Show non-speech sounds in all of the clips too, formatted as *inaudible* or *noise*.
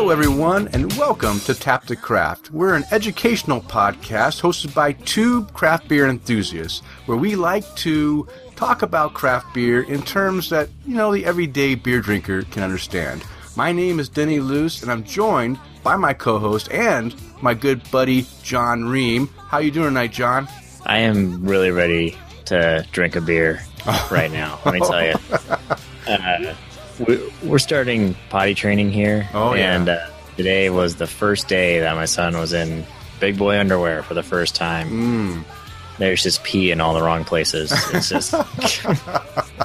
Hello, everyone, and welcome to Tap the Craft. We're an educational podcast hosted by two craft beer enthusiasts, where we like to talk about craft beer in terms that, you know, the everyday beer drinker can understand. My name is Denny Luce, and I'm joined by my co-host and my good buddy John Ream. How you doing tonight, John? I am really ready to drink a beer *laughs* right now. Let me tell you. Uh, *laughs* we're starting potty training here. Oh, yeah. And uh, today was the first day that my son was in big boy underwear for the first time. Mm. There's just pee in all the wrong places. It's just *laughs*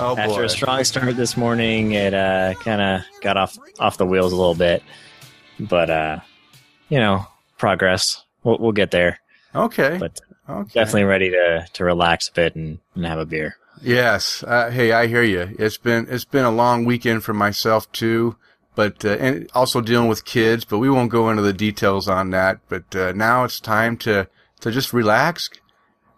Oh after a strong start this morning, it uh, kind of got off off the wheels a little bit, but uh, you know, progress. We'll, we'll get there. okay. But okay. definitely ready to to relax a bit and, and have a beer. Yes. Uh, hey, I hear you. It's been it's been a long weekend for myself too, but uh, and also dealing with kids. But we won't go into the details on that. But uh, now it's time to to just relax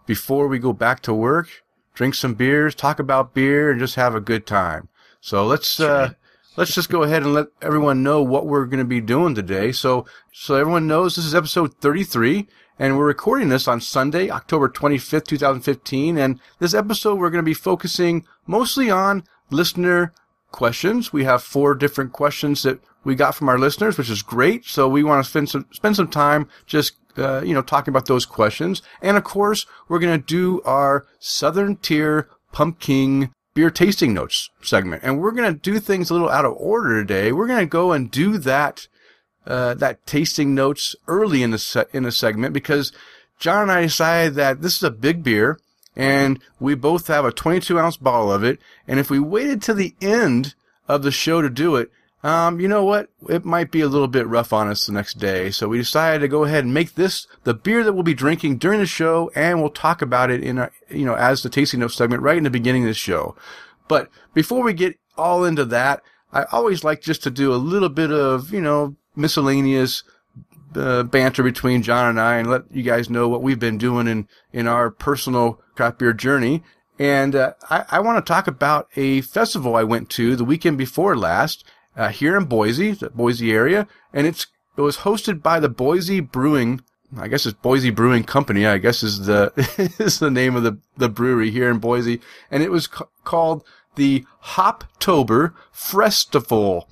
before we go back to work. Drink some beers, talk about beer, and just have a good time. So let's uh, let's just go ahead and let everyone know what we're going to be doing today. So so everyone knows this is episode 33 and we're recording this on Sunday, October 25th, 2015. And this episode we're going to be focusing mostly on listener questions. We have four different questions that we got from our listeners, which is great. So we want to spend some spend some time just uh, you know talking about those questions. And of course, we're going to do our Southern Tier Pumpkin beer tasting notes segment. And we're going to do things a little out of order today. We're going to go and do that, uh, that tasting notes early in the se- in the segment because John and I decided that this is a big beer and we both have a 22 ounce bottle of it. And if we waited till the end of the show to do it, um, you know what? It might be a little bit rough on us the next day. So we decided to go ahead and make this the beer that we'll be drinking during the show, and we'll talk about it in a, you know, as the tasting notes segment right in the beginning of the show. But before we get all into that, I always like just to do a little bit of, you know, miscellaneous uh, banter between John and I and let you guys know what we've been doing in, in our personal craft beer journey. And uh, I, I want to talk about a festival I went to the weekend before last uh, here in Boise, the Boise area, and it's it was hosted by the Boise Brewing. I guess it's Boise Brewing Company. I guess is the *laughs* is the name of the the brewery here in Boise, and it was ca- called the Hoptober Festival,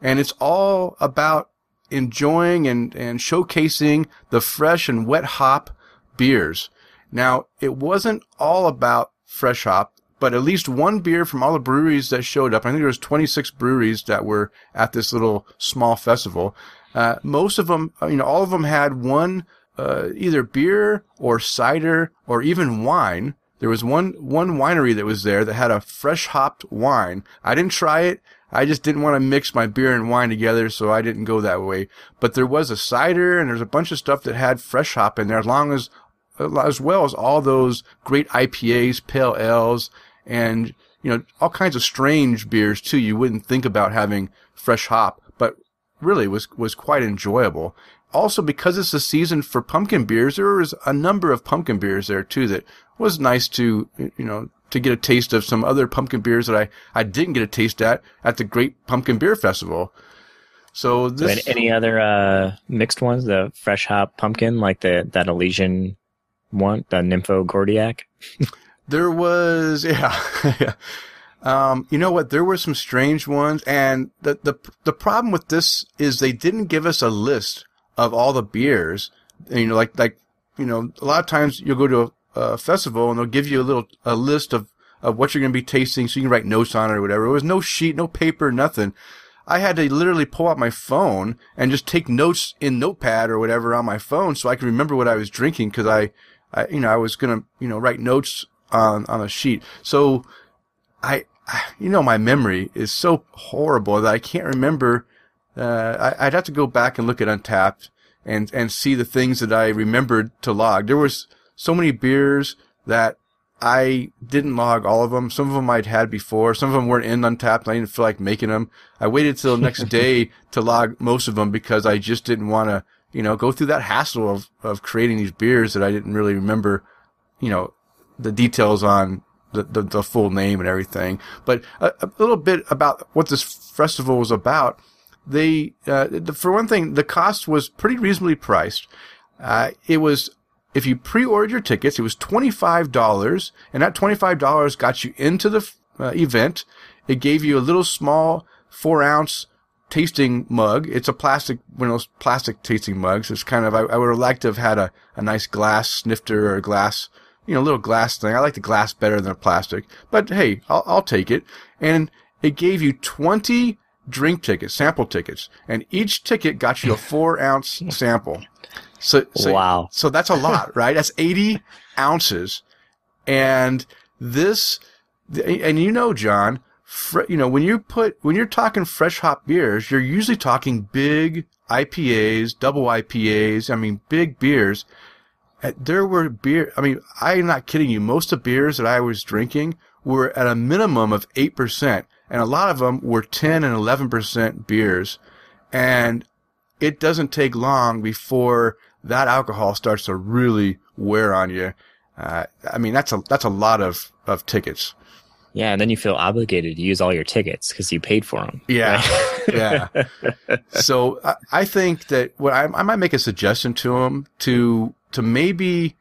and it's all about enjoying and and showcasing the fresh and wet hop beers. Now, it wasn't all about fresh hop, but at least one beer from all the breweries that showed up. I think there was 26 breweries that were at this little small festival. Uh, most of them, you know, all of them had one, uh, either beer or cider or even wine. There was one, one winery that was there that had a fresh hopped wine. I didn't try it. I just didn't want to mix my beer and wine together, so I didn't go that way. But there was a cider and there's a bunch of stuff that had fresh hop in there, as long as, as well as all those great IPAs, pale ales, and, you know, all kinds of strange beers too. You wouldn't think about having fresh hop, but really was, was quite enjoyable. Also, because it's the season for pumpkin beers, there was a number of pumpkin beers there too that was nice to, you know, to get a taste of some other pumpkin beers that I, I didn't get a taste at at the Great Pumpkin Beer Festival. So So this, any, any other uh, mixed ones? The fresh hop pumpkin, like the that Elysian one, the Nympho Gordiac. *laughs* There was, yeah. *laughs* yeah. um, you know what? There were some strange ones. And the, the, the problem with this is they didn't give us a list of all the beers. And, you know, like, like, you know, a lot of times you'll go to a, a festival and they'll give you a little, a list of, of what you're going to be tasting so you can write notes on it or whatever. There was no sheet, no paper, nothing. I had to literally pull out my phone and just take notes in notepad or whatever on my phone so I could remember what I was drinking because I, I, you know, I was going to, you know, write notes on, on a sheet. So I, you know, my memory is so horrible that I can't remember. Uh, I, I'd have to go back and look at Untappd and, and see the things that I remembered to log. There was so many beers that I didn't log all of them. Some of them I'd had before. Some of them weren't in Untappd. I didn't feel like making them. I waited till the next *laughs* day to log most of them because I just didn't want to, you know, go through that hassle of, of creating these beers that I didn't really remember, you know, the details on the, the, the full name and everything. But a, a little bit about what this festival was about. they, uh, the, for one thing, the cost was pretty reasonably priced. Uh, it was, if you pre-ordered your tickets, it was $25 and that $25 got you into the uh, event. It gave you a little small four ounce tasting mug. It's a plastic, one of those plastic tasting mugs. It's kind of, I, I would have liked to have had a, a nice glass snifter or a glass, you know, little glass thing. I like the glass better than a plastic, but hey, I'll, I'll take it. And it gave you 20 drink tickets, sample tickets, and each ticket got you a four ounce sample. So, so, Wow. so that's a lot, *laughs* right? That's 80 ounces. And this, and you know, John, fre- you know, when you put, when you're talking fresh hop beers, you're usually talking big IPAs, double IPAs. I mean, big beers. Uh, There were beer. I mean, I'm not kidding you. Most of the beers that I was drinking were at a minimum of 8%. And a lot of them were 10 and 11% beers. And it doesn't take long before that alcohol starts to really wear on you. Uh, I mean, that's a, that's a lot of, of tickets. Yeah, and then you feel obligated to use all your tickets because you paid for them. Yeah. *laughs* yeah. So I, I think that what I, I might make a suggestion to him to, to maybe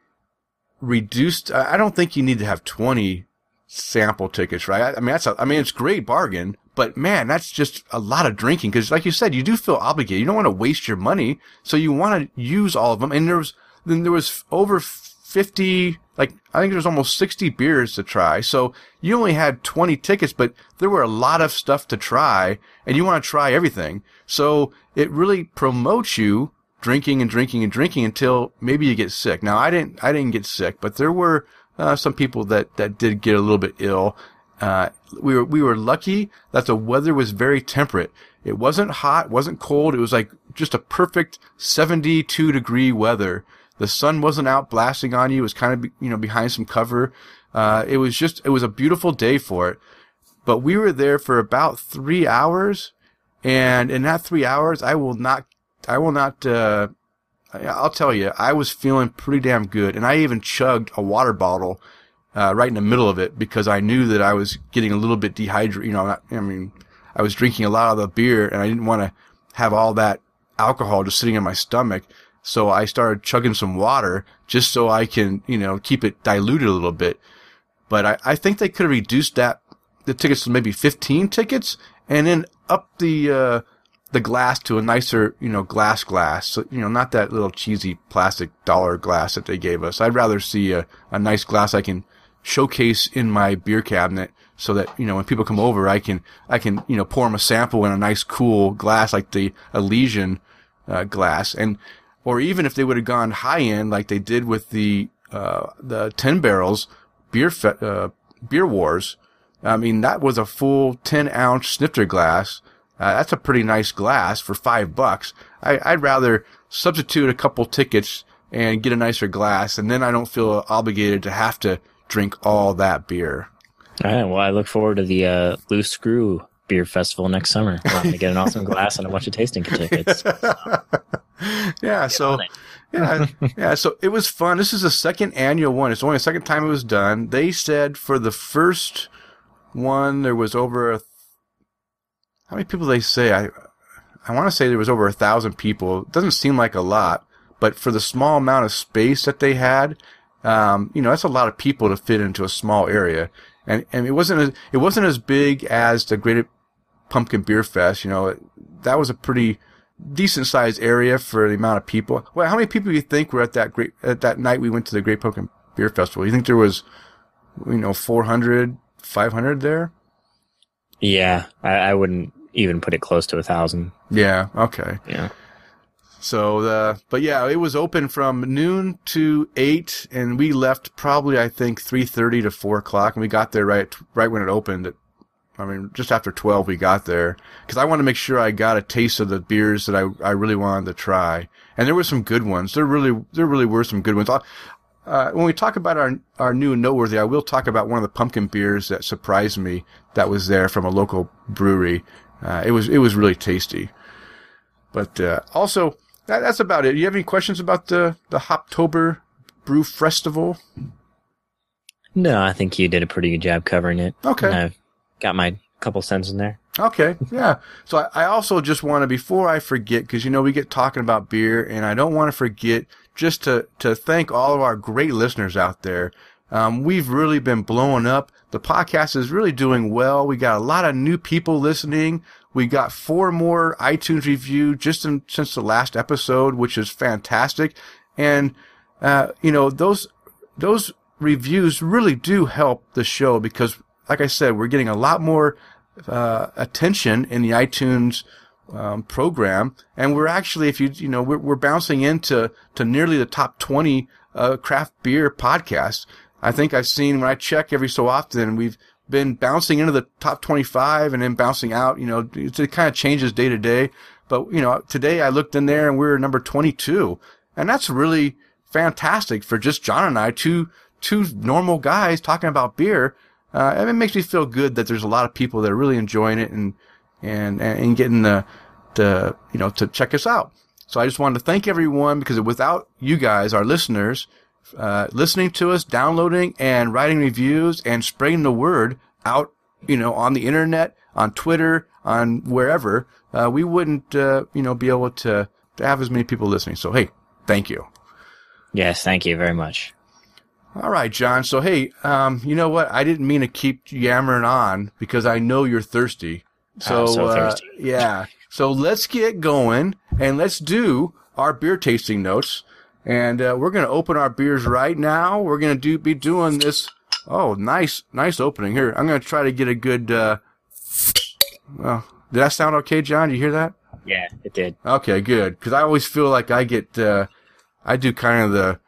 reduce, I don't think you need to have 20 sample tickets, right? I, I mean, that's a, I mean, it's great bargain, but man, that's just a lot of drinking. Cause like you said, you do feel obligated. You don't want to waste your money. So you want to use all of them. And there was, then there was over 50, like, I think there was almost 60 beers to try. So you only had 20 tickets, but there were a lot of stuff to try and you want to try everything. So it really promotes you drinking and drinking and drinking until maybe you get sick. Now I didn't, I didn't get sick, but there were uh, some people that, that did get a little bit ill. Uh, we were, we were lucky that the weather was very temperate. It wasn't hot, wasn't cold. It was like just a perfect 72 degree weather. The sun wasn't out blasting on you. It was kind of, you know, behind some cover. Uh, it was just, it was a beautiful day for it. But we were there for about three hours. And in that three hours, I will not, I will not, uh, I'll tell you, I was feeling pretty damn good. And I even chugged a water bottle, uh, right in the middle of it because I knew that I was getting a little bit dehydrated. You know, not, I mean, I was drinking a lot of the beer and I didn't want to have all that alcohol just sitting in my stomach. So I started chugging some water just so I can, you know, keep it diluted a little bit. But I, I think they could have reduced that, the tickets to maybe 15 tickets and then up the, uh, the glass to a nicer, you know, glass glass. So, you know, not that little cheesy plastic dollar glass that they gave us. I'd rather see a, a nice glass I can showcase in my beer cabinet so that, you know, when people come over, I can, I can, you know, pour them a sample in a nice cool glass like the Elysian, uh, glass. And, or even if they would have gone high end like they did with the, uh, the 10 barrels beer, fe- uh, beer wars. I mean, that was a full 10 ounce snifter glass. Uh, that's a pretty nice glass for five bucks. I, I'd rather substitute a couple tickets and get a nicer glass, and then I don't feel obligated to have to drink all that beer. All right. Well, I look forward to the uh, Loose Screw Beer Festival next summer. I'm going to get an awesome glass and a bunch of tasting tickets. *laughs* Yeah, so yeah, yeah, so it was fun. This is the second annual one. It's only the second time it was done. They said for the first one there was over a how many people they say? I I want to say there was over a thousand people. It doesn't seem like a lot, but for the small amount of space that they had, um, you know, that's a lot of people to fit into a small area. And and it wasn't as, it wasn't as big as the Great Pumpkin Beer Fest. You know, that was a pretty decent sized area for the amount of people. Well, how many people do you think were at that great at that night we went to the Great Pumpkin Beer Festival? You think there was, you know, 400, 500 there? Yeah. I, I wouldn't even put it close to a thousand. Yeah. Okay. Yeah. So, uh, but yeah, it was open from noon to eight, and we left probably I think three thirty to four o'clock, and we got there right right when it opened. At, I mean, just after twelve, we got there because I wanted to make sure I got a taste of the beers that I I really wanted to try, and there were some good ones. There really there really were some good ones. Uh, when we talk about our our new noteworthy, I will talk about one of the pumpkin beers that surprised me that was there from a local brewery. Uh, it was it was really tasty. But uh, also, that, that's about it. Do you have any questions about the the Hoptober Brew Festival? No, I think you did a pretty good job covering it. Okay. And I've got my couple cents in there. Okay, yeah. So I, I also just want to, before I forget, because you know we get talking about beer, and I don't want to forget just to to thank all of our great listeners out there. Um, we've really been blowing up. The podcast is really doing well. We got a lot of new people listening. We got four more iTunes review just in, since the last episode, which is fantastic. And uh, you know those those reviews really do help the show because, like I said, we're getting a lot more uh, attention in the iTunes um, program, and we're actually, if you you know, we're, we're bouncing into to nearly the top twenty uh, craft beer podcasts. I think I've seen when I check every so often, we've been bouncing into the top twenty-five and then bouncing out. You know, it, kind of changes day to day. But you know, today I looked in there and we we're number twenty-two, and that's really fantastic for just John and I, two two normal guys talking about beer. Uh, and it makes me feel good that there's a lot of people that are really enjoying it and and and getting the the you know to check us out. So I just wanted to thank everyone because without you guys, our listeners, uh, listening to us, downloading and writing reviews and spreading the word out, you know, on the internet, on Twitter, on wherever, uh, we wouldn't, uh, you know, be able to, to have as many people listening. So, hey, thank you. Yes, thank you very much. All right, John. So, hey, um, you know what? I didn't mean to keep yammering on because I know you're thirsty. So, so uh, thirsty. yeah. So let's get going and let's do our beer tasting notes. And uh, we're going to open our beers right now. We're going to do be doing this. Oh, nice, nice opening here. I'm going to try to get a good. Uh, well, did that sound okay, John? Did you hear that? Yeah, it did. Okay, good. Because I always feel like I get, uh, I do kind of the,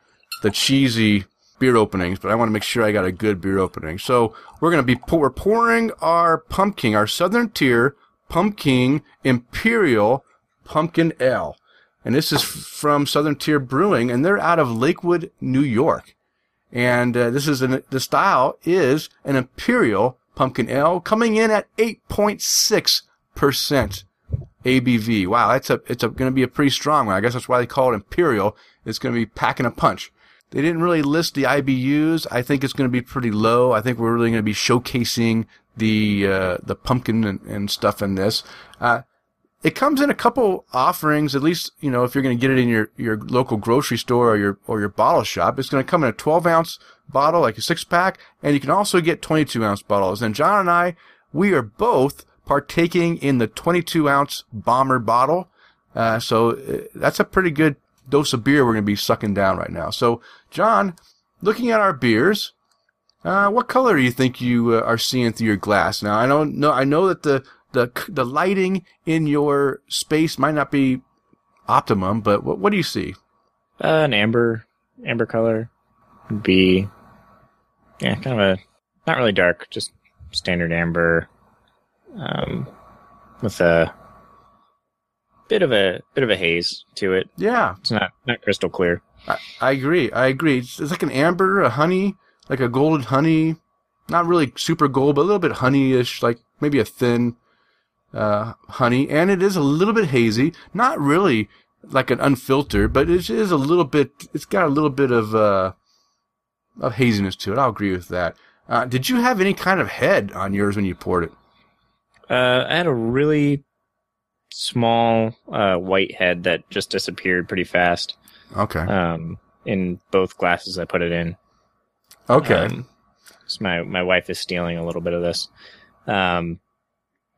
the cheesy beer openings, but I want to make sure I got a good beer opening. So we're gonna be pour, we're pouring our pumpkin, our Southern Tier Pumpkin Imperial Pumpkin Ale, and this is from Southern Tier Brewing, and they're out of Lakewood, New York. And uh, this is an, the style is an Imperial Pumpkin Ale, coming in at 8.6 percent. ABV. Wow, that's a it's going to be a pretty strong one. I guess that's why they call it Imperial. It's going to be packing a punch. They didn't really list the IBUs. I think it's going to be pretty low. I think we're really going to be showcasing the uh, the pumpkin and, and stuff in this. Uh, it comes in a couple offerings. At least you know if you're going to get it in your, your local grocery store or your or your bottle shop, it's going to come in a 12 ounce bottle, like a six pack, and you can also get 22 ounce bottles. And John and I, we are both partaking in the 22 ounce bomber bottle. Uh, so uh, that's a pretty good dose of beer we're going to be sucking down right now. So, John, looking at our beers, uh, what color do you think you uh, are seeing through your glass? Now, I don't know. I know that the the the lighting in your space might not be optimum, but what what do you see? Uh, an amber, amber color would be, yeah, kind of a not really dark, just standard amber, um, with a bit of a bit of a haze to it. Yeah, It's not not crystal clear. I, I agree. I agree. It's, it's like an amber, a honey, like a golden honey. Not really super gold, but a little bit honeyish, like maybe a thin uh, honey. And it is a little bit hazy. Not really like an unfiltered, but it is a little bit. It's got a little bit of uh, of haziness to it. I'll agree with that. Uh, did you have any kind of head on yours when you poured it? Uh, I had a really small uh, white head that just disappeared pretty fast. Okay. Um, in both glasses I put it in. Okay. Um, so my my wife is stealing a little bit of this, um,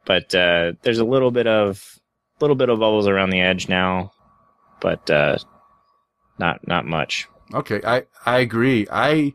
but uh, there's a little bit of little bit of bubbles around the edge now, but uh, not not much. Okay, I I agree. I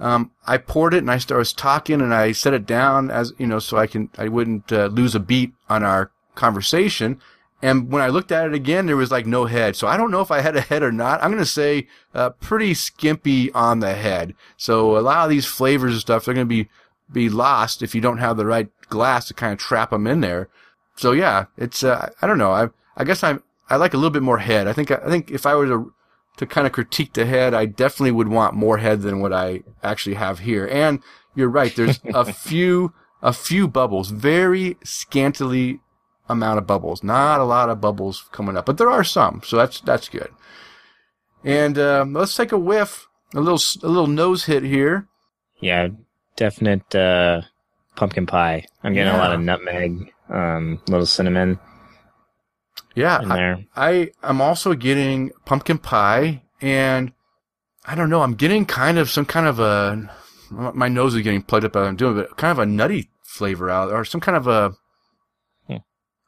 um I poured it and I started was talking and I set it down as you know so I can I wouldn't uh, lose a beat on our conversation. And when I looked at it again, there was like no head. So I don't know if I had a head or not. I'm gonna say uh, pretty skimpy on the head. So a lot of these flavors and stuff they're gonna be be lost if you don't have the right glass to kind of trap them in there. So yeah, it's uh, I don't know. I I guess I I like a little bit more head. I think I think if I were to to kind of critique the head, I definitely would want more head than what I actually have here. And you're right. There's a *laughs* few, a few bubbles, very scantily amount of bubbles, not a lot of bubbles coming up, but there are some. So that's, that's good. And, um, let's take a whiff, a little, a little nose hit here. Yeah, definite uh, pumpkin pie. I'm getting a lot of nutmeg um, little cinnamon Yeah, in I, there. I am also getting pumpkin pie, and I don't know. I'm getting kind of some kind of a. My nose is getting plugged up as I'm doing, but kind of a nutty flavor out, or some kind of a. Hmm.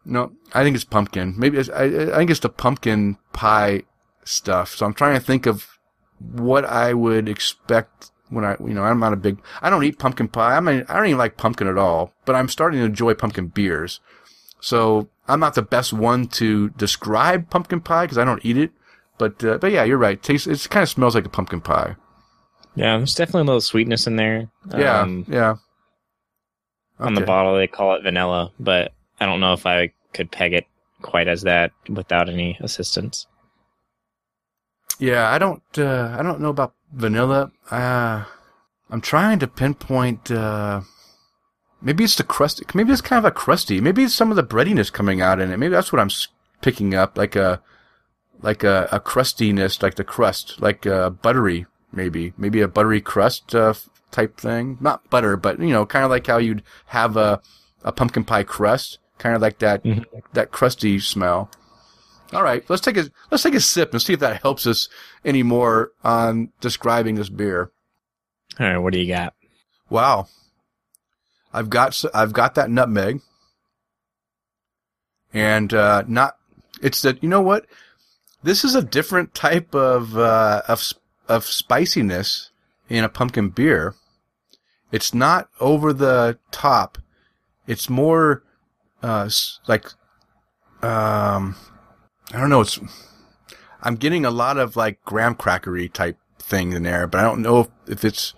No, I think it's pumpkin. Maybe it's, I, I think it's the pumpkin pie stuff. So I'm trying to think of what I would expect when I, you know, I'm not a big. I don't eat pumpkin pie. I mean, I don't even like pumpkin at all. But I'm starting to enjoy pumpkin beers. So I'm not the best one to describe pumpkin pie because I don't eat it. But uh, but yeah, you're right. Tastes it kind of smells like a pumpkin pie. Yeah, there's definitely a little sweetness in there. Yeah, Um, yeah. On the bottle, they call it vanilla, but I don't know if I could peg it quite as that without any assistance. Yeah, I don't uh, I don't know about vanilla. Uh, I'm trying to pinpoint. Uh, maybe it's the crust. Maybe it's kind of a crusty. Maybe it's some of the breadiness coming out in it. Maybe that's what I'm picking up, like a like a, a crustiness, like the crust, like uh, buttery. Maybe maybe a buttery crust uh, type thing. Not butter, but you know, kind of like how you'd have a a pumpkin pie crust, kind of like that Mhm. that crusty smell. All right, let's take a let's take a sip and see if that helps us any more on describing this beer. All right, what do you got? Wow, I've got I've got that nutmeg, and uh, not it's that you know what this is a different type of uh, of of spiciness in a pumpkin beer. It's not over the top. It's more uh, like um, I don't know. It's I'm getting a lot of like graham crackery type thing in there, but I don't know if, if it's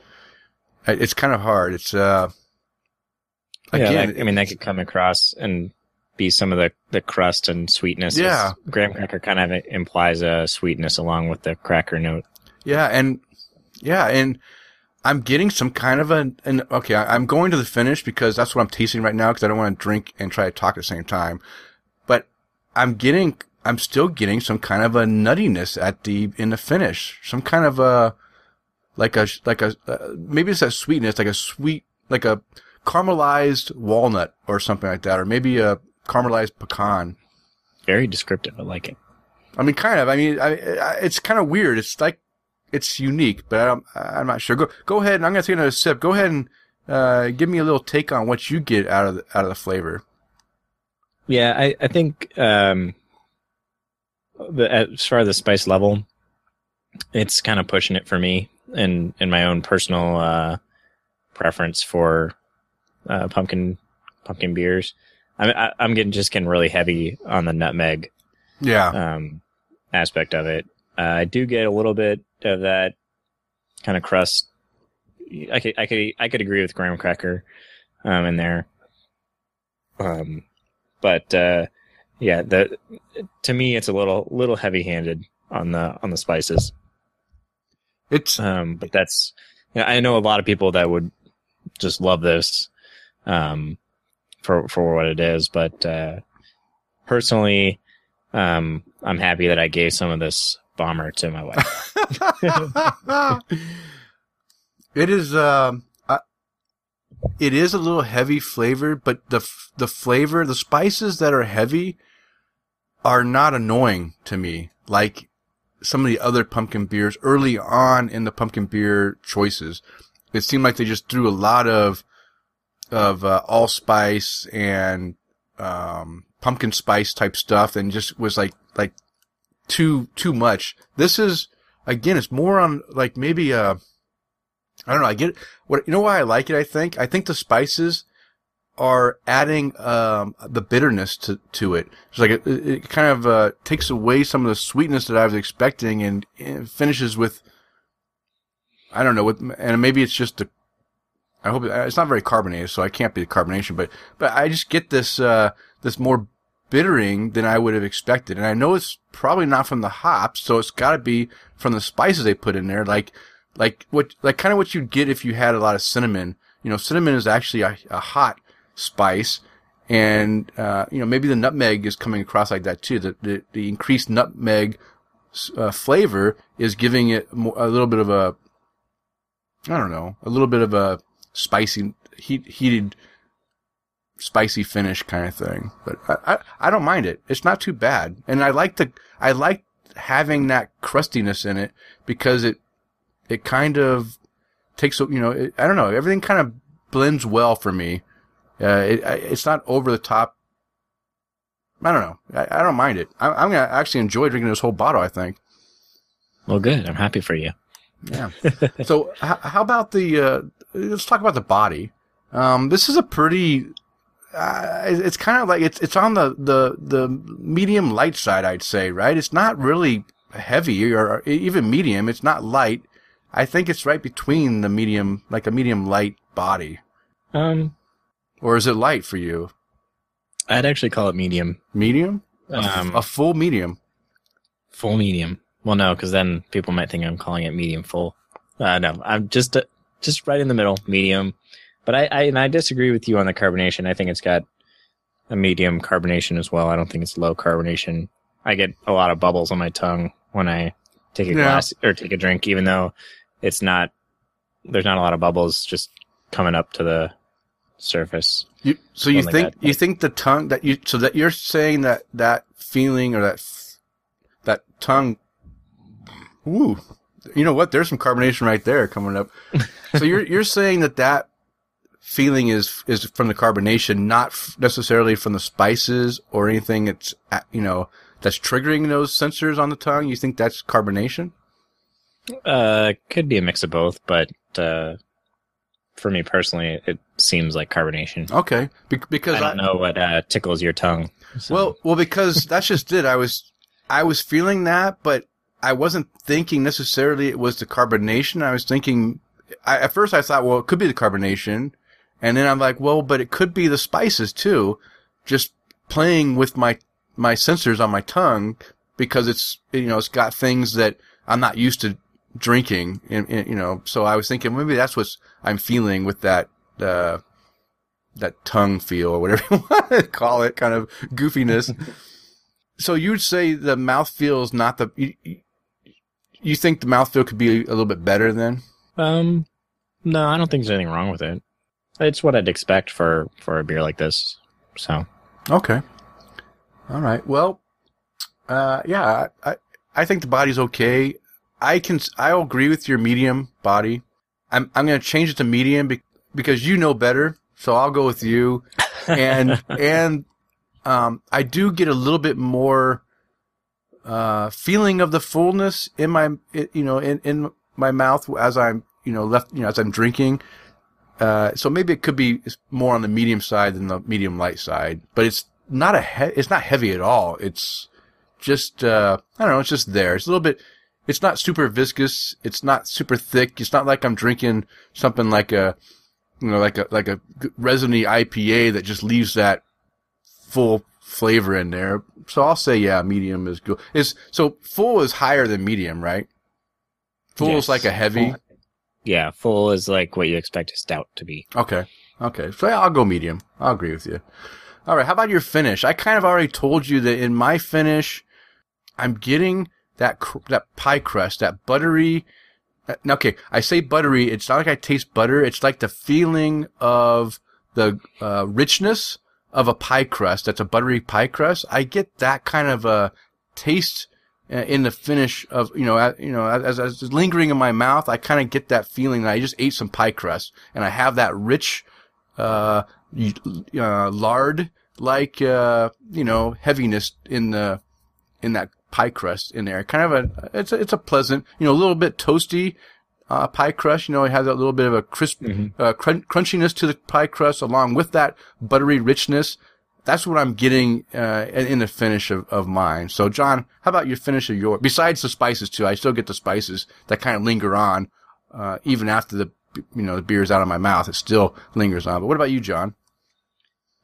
it's kind of hard. It's uh yeah, again, that, I mean, that could come across and be some of the, the crust and sweetness. Yeah. Graham cracker kind of implies a sweetness along with the cracker note. Yeah, and yeah, and I'm getting some kind of a an okay. I, I'm going to the finish because that's what I'm tasting right now because I don't want to drink and try to talk at the same time. But I'm getting, I'm still getting some kind of a nuttiness at the in the finish. Some kind of a like a like a uh, maybe it's a sweetness, like a sweet, like a caramelized walnut or something like that, or maybe a caramelized pecan. Very descriptive. I like it. I mean, kind of. I mean, I, I, it's kind of weird. It's like it's unique, but I'm, I'm not sure. Go go ahead, and I'm gonna take another sip. Go ahead and uh, give me a little take on what you get out of the, out of the flavor. Yeah, I, I think um, the, as far as the spice level, it's kind of pushing it for me in in my own personal uh, preference for uh, pumpkin pumpkin beers. I'm I, I'm getting just getting really heavy on the nutmeg Yeah, um, aspect of it. Uh, I do get a little bit of that kind of crust. I could I could I could agree with graham cracker um, in there. Um, but uh, yeah, the to me it's a little little heavy handed on the on the spices. it's Um, but that's I know a lot of people that would just love this um, for for what it is. But uh, personally, um, I'm happy that I gave some of this bomber to my wife. *laughs* it is um uh, it is a little heavy flavored, but the f- the flavor, the spices that are heavy are not annoying to me. Like some of the other pumpkin beers early on in the pumpkin beer choices, it seemed like they just threw a lot of of uh, allspice and um, pumpkin spice type stuff, and just was like like too too much. This is again, it's more on like maybe uh I don't know. I get what you know why I like it. I think I think the spices are adding um the bitterness to to it. It's like it, it kind of uh takes away some of the sweetness that I was expecting, and, finishes with I don't know. And maybe it's just the I hope it's not very carbonated, so I can't be the carbonation. But but I just get this uh this more bittering than I would have expected, and I know it's probably not from the hops, so it's got to be from the spices they put in there, like like what like kind of what you'd get if you had a lot of cinnamon. You know, cinnamon is actually a, a hot spice, and uh, you know maybe the nutmeg is coming across like that too. The the, the increased nutmeg uh, flavor is giving it a little bit of a I don't know, a little bit of a spicy heat, heated spicy finish kind of thing. But I, I, I don't mind it. It's not too bad. And I like the, I like having that crustiness in it because it, it kind of takes, you know, it, I don't know, everything kind of blends well for me. Uh, it, it's not over the top. I don't know. I, I don't mind it. I, I'm going to actually enjoy drinking this whole bottle, I think. Well, good. I'm happy for you. Yeah. so h- how about the, uh, let's talk about the body. Um, this is a pretty, uh, it's kind of like, it's, it's on the, the, the medium light side, I'd say, right? It's not really heavy or even medium. It's not light. I think it's right between the medium, like a medium light body. Um, Or is it light for you? I'd actually call it medium. Medium? Um, a full medium. full medium. Well, no, because then people might think I'm calling it medium full. Uh, no, I'm just uh, just right in the middle, medium. But I, I and I disagree with you on the carbonation. I think it's got a medium carbonation as well. I don't think it's low carbonation. I get a lot of bubbles on my tongue when I take a Yeah. glass or take a drink, even though it's not. There's not a lot of bubbles just coming up to the surface. You, so you think you think the tongue that you so that you're saying that that feeling or that that tongue. Ooh, you know what? There's some carbonation right there coming up. *laughs* so you're you're saying that that feeling is is from the carbonation, not f- necessarily from the spices or anything that's uh, you know that's triggering those sensors on the tongue. You think that's carbonation? Uh, could be a mix of both, but uh, for me personally, it seems like carbonation. Okay, Be- because I don't know what uh, tickles your tongue. so- Well, well, because that's just it. I was, I was feeling that, but I wasn't thinking necessarily it was the carbonation. I was thinking, I, at first I thought, well, it could be the carbonation. And then I'm like, well, but it could be the spices too. Just playing with my, my sensors on my tongue because it's, you know, it's got things that I'm not used to drinking and, and, you know, so I was thinking maybe that's what I'm feeling with that, uh, that tongue feel or whatever *laughs* you want to call it, kind of goofiness. *laughs* so you would say the mouth feel is not the, you, you- think the mouth feel could be a little bit better then? um, no, I don't think there's anything wrong with it. It's what I'd expect for for a beer like this. So Okay. All right. Well, uh, yeah, I, I think the body's okay. I can, I'll agree with your medium body. I'm, I'm going to change it to medium be, because you know better. So I'll go with you. *laughs* And, and, um, I do get a little bit more, uh, feeling of the fullness in my, you know, in, in my mouth as I'm, you know, left, you know, as I'm drinking. Uh, so maybe it could be more on the medium side than the medium light side, but it's not a he- it's not heavy at all. It's just uh, I don't know. It's just there. It's a little bit. It's not super viscous. It's not super thick. It's not like I'm drinking something like a you know like a like a resiny IPA that just leaves that full flavor in there. So I'll say yeah, medium is good. Is so full is higher than medium, right? Full Yes. is like a heavy. Full- yeah, full is like what you expect a stout to be. Okay. Okay. So I'll go medium. I'll agree with you. All right. How about your finish? I kind of already told you that in my finish, I'm getting that cr- that pie crust, that buttery. uh, Okay, I say buttery. It's not like I taste butter. It's like the feeling of the uh, richness of a pie crust. That's a buttery pie crust. I get that kind of a taste uh, in the finish of you know you know as, as it's lingering in my mouth. I kind of get that feeling that I just ate some pie crust, and I have that rich uh, uh lard like uh you know heaviness in the in that pie crust in there. Kind of a it's a, it's a pleasant you know a little bit toasty. Uh, pie crust, you know, it has a little bit of a crisp, uh, crun- crunchiness to the pie crust along with that buttery richness. That's what I'm getting, uh, in, the finish of, of mine. So, John, how about your finish of your, besides the spices too, I still get the spices that kind of linger on, uh, even after the, you know, the beer's out of my mouth, it still lingers on. But what about you, John?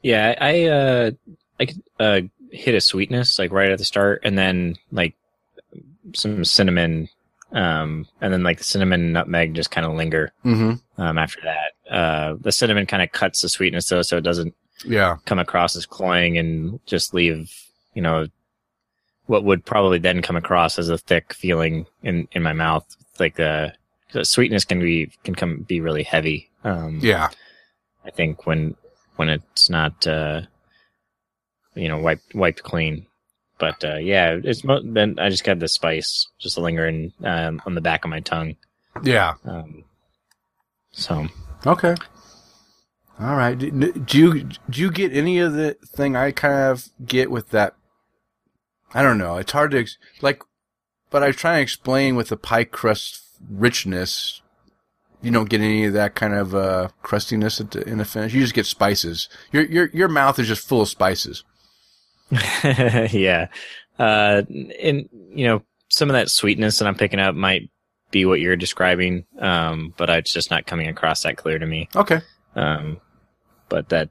Yeah, I uh, I could, uh hit a sweetness like right at the start, and then like some cinnamon, um, and then like the cinnamon and nutmeg just kind of linger Mm-hmm. um after that. Uh, the cinnamon kind of cuts the sweetness though, so it doesn't Yeah. come across as cloying and just leave you know what would probably then come across as a thick feeling in in my mouth. Like the, the sweetness can be can come be really heavy. Um, Yeah. I think when when it's not, uh, you know, wiped wiped clean. But uh, yeah, it's mo- then I just got the spice just lingering um, on the back of my tongue. Yeah. Um, so Okay. All right. Do, do you do you get any of the thing I kind of get with that? I don't know. It's hard to ex- like, but I try to explain with the pie crust richness. You don't get any of that kind of uh, crustiness the, in the finish. You just get spices. Your your your mouth is just full of spices. *laughs* yeah, uh, and you know some of that sweetness that I'm picking up might be what you're describing, um, but it's just not coming across that clear to me. Okay. Um, but that,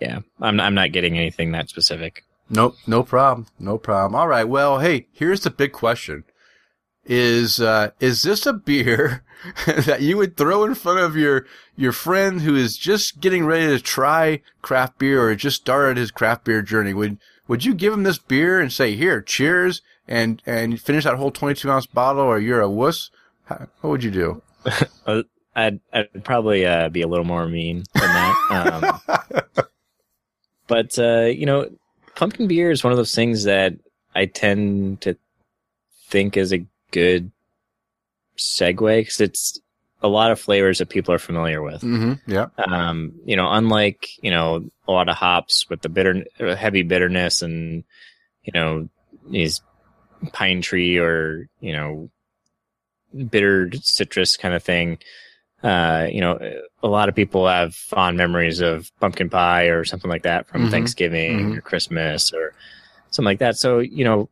yeah, I'm I'm not getting anything that specific. Nope, no problem, no problem. All right, well, hey, here's the big question: is uh, is this a beer *laughs* that you would throw in front of your your friend who is just getting ready to try craft beer or just started his craft beer journey? Would would you give him this beer and say, "Here, cheers," and and finish that whole 22 ounce bottle, or you're a wuss? How, what would you do? *laughs* I'd I'd probably uh, be a little more mean than that. Um, *laughs* but uh, you know, pumpkin beer is one of those things that I tend to think is a good segue because it's a lot of flavors that people are familiar with. mm-hmm. Yeah. Um, you know, unlike you know a lot of hops with the bitter, heavy bitterness, and you know these pine tree or you know bitter citrus kind of thing. Uh, you know, a lot of people have fond memories of pumpkin pie or something like that from Mhm. Thanksgiving Mhm. or Christmas or something like that. So, you know,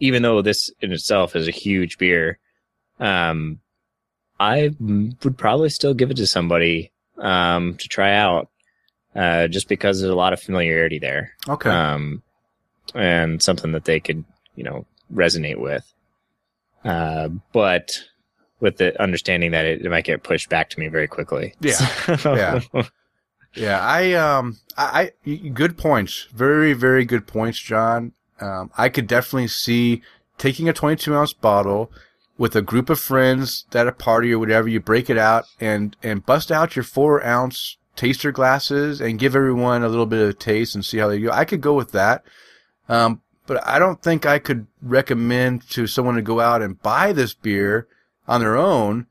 even though this in itself is a huge beer, um, I would probably still give it to somebody, um, to try out, uh, just because there's a lot of familiarity there. Okay. Um, and something that they could, you know, resonate with. Uh, but with the understanding that it, it might get pushed back to me very quickly. Yeah. *laughs* Yeah. Yeah, I um, I, I good points. Very, very good points, John. Um, I could definitely see taking a 22 ounce bottle with a group of friends at a party or whatever. You break it out and and bust out your four ounce taster glasses and give everyone a little bit of taste and see how they go. I could go with that. Um, but I don't think I could recommend to someone to go out and buy this beer on their own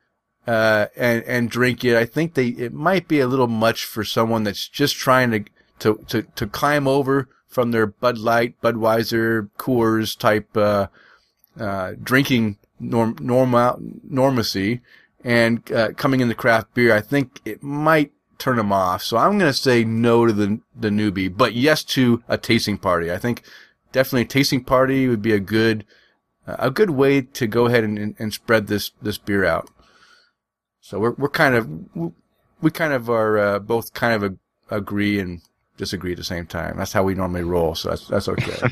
uh, and and drink it. I think they it might be a little much for someone that's just trying to to to, to climb over from their Bud Light, Budweiser, Coors type uh, uh, drinking norm normal normacy and uh, coming into craft beer. I think it might turn them off. So I'm going to say no to the the newbie, but yes to a tasting party. I think definitely a tasting party would be a good a good way to go ahead and, and, spread this this beer out. So we're we're kind of we kind of are uh, both kind of a, agree and disagree at the same time. That's how we normally roll. So that's that's okay.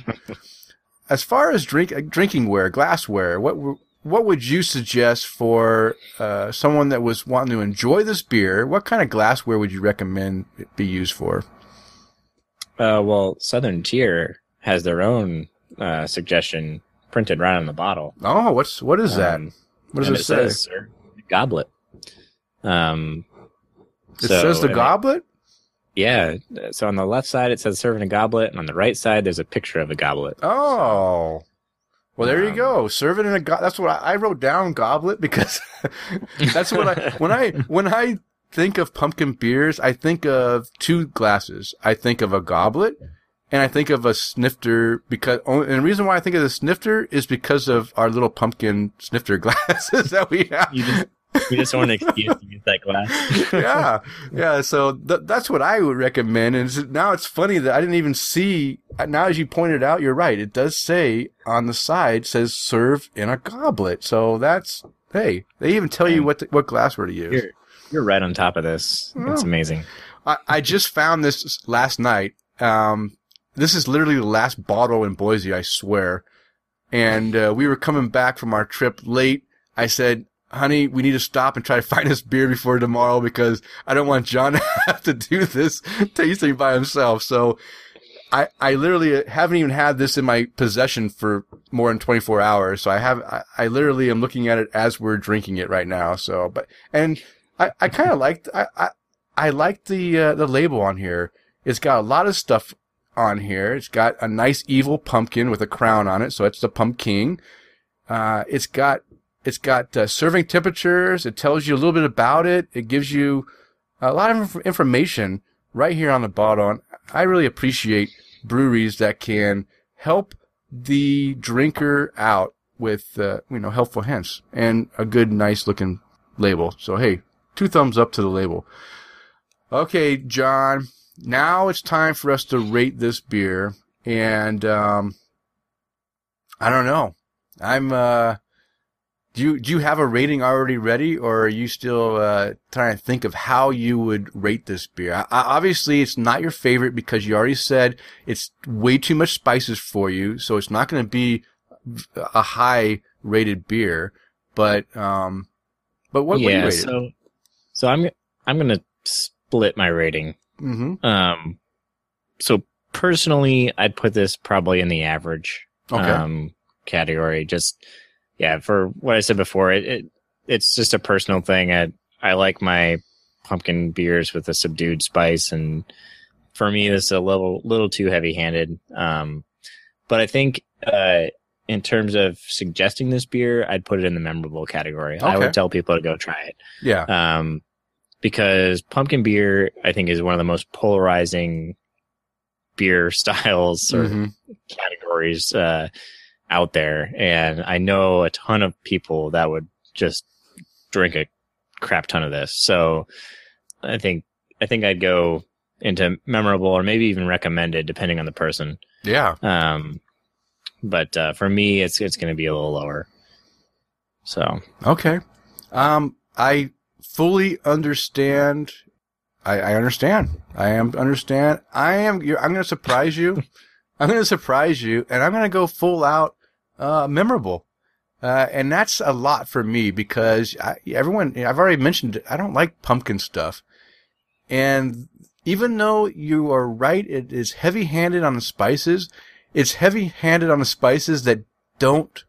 *laughs* as far as drink drinking ware, glassware, what what would you suggest for uh, someone that was wanting to enjoy this beer? What kind of glassware would you recommend it be used for? Uh, well, Southern Tier has their own uh, suggestion printed right on the bottle. Oh, what's what is that? Um, What does it, it say? says sir, goblet. Um, it so- says the goblet. Yeah. So on the left side it says serving a goblet, and on the right side there's a picture of a goblet. Oh. Well, there you Um, go. Serve it in a go- That's what I, I wrote down. Goblet because *laughs* that's what I when I when I think of pumpkin beers, I think of two glasses. I think of a goblet, and I think of a snifter because. And the reason why I think of the snifter is because of our little pumpkin snifter *laughs* glasses that we have. You just *laughs* you just want an excuse to use that glass. yeah, yeah. So th- that's what I would recommend. And it's- now it's funny that I didn't even see. Now, as you pointed out, you're right. It does say on the side says serve in a goblet. So that's hey. They even tell you what to, what glassware to use. You're you're right on top of this. It's amazing. I, I just found this last night. Um, this is literally the last bottle in Boise, I swear. And uh, we were coming back from our trip late. I said, honey, we need to stop and try to find this beer before tomorrow because I don't want John *laughs* to have to do this tasting by himself. So I, I literally haven't even had this in my possession for more than 24 hours. So I have, I, I literally am looking at it as we're drinking it right now. So, but, and I, I kind of liked, I, I, I liked the, uh, the label on here. It's got a lot of stuff on here. It's got a nice evil pumpkin with a crown on it, so it's the pumpkin. Uh, it's got it's got uh, serving temperatures. It tells you a little bit about it. It gives you a lot of inf- information right here on the bottle. I really appreciate breweries that can help the drinker out with uh, you know helpful hints and a good, nice looking label. So hey, two thumbs up to the label. Okay, John. Now it's time for us to rate this beer, and um, I don't know. I'm uh, do you do you have a rating already ready, or are you still uh, trying to think of how you would rate this beer? I, obviously, it's not your favorite because you already said it's way too much spices for you, so it's not going to be a high rated beer. But um, but what, yeah, what so so I'm I'm going to split my rating. Mm-hmm. Um, so personally, I'd put this probably in the average Okay. um, category. Just yeah, for what I said before, it, it it's just a personal thing. I I like my pumpkin beers with a subdued spice, and for me, this is a little little too heavy handed. Um, but I think uh, in terms of suggesting this beer, I'd put it in the memorable category. I would tell people to go try it yeah. um, because pumpkin beer, I think, is one of the most polarizing beer *laughs* styles or Mhm. categories uh, out there, and I know a ton of people that would just drink a crap ton of this. So I think I think I'd go into memorable or maybe even recommended, depending on the person. Yeah. Um, but uh, for me, it's it's going to be a little lower. So Okay. Um, I fully understand. I, I understand. I am understand. I am. You're, I'm going to surprise you. *laughs* I'm going to surprise you, and I'm going to go full out uh, memorable. Uh, and that's a lot for me because I, everyone, I've already mentioned, it, I don't like pumpkin stuff. And even though you are right, it is heavy handed on the spices. It's heavy handed on the spices that don't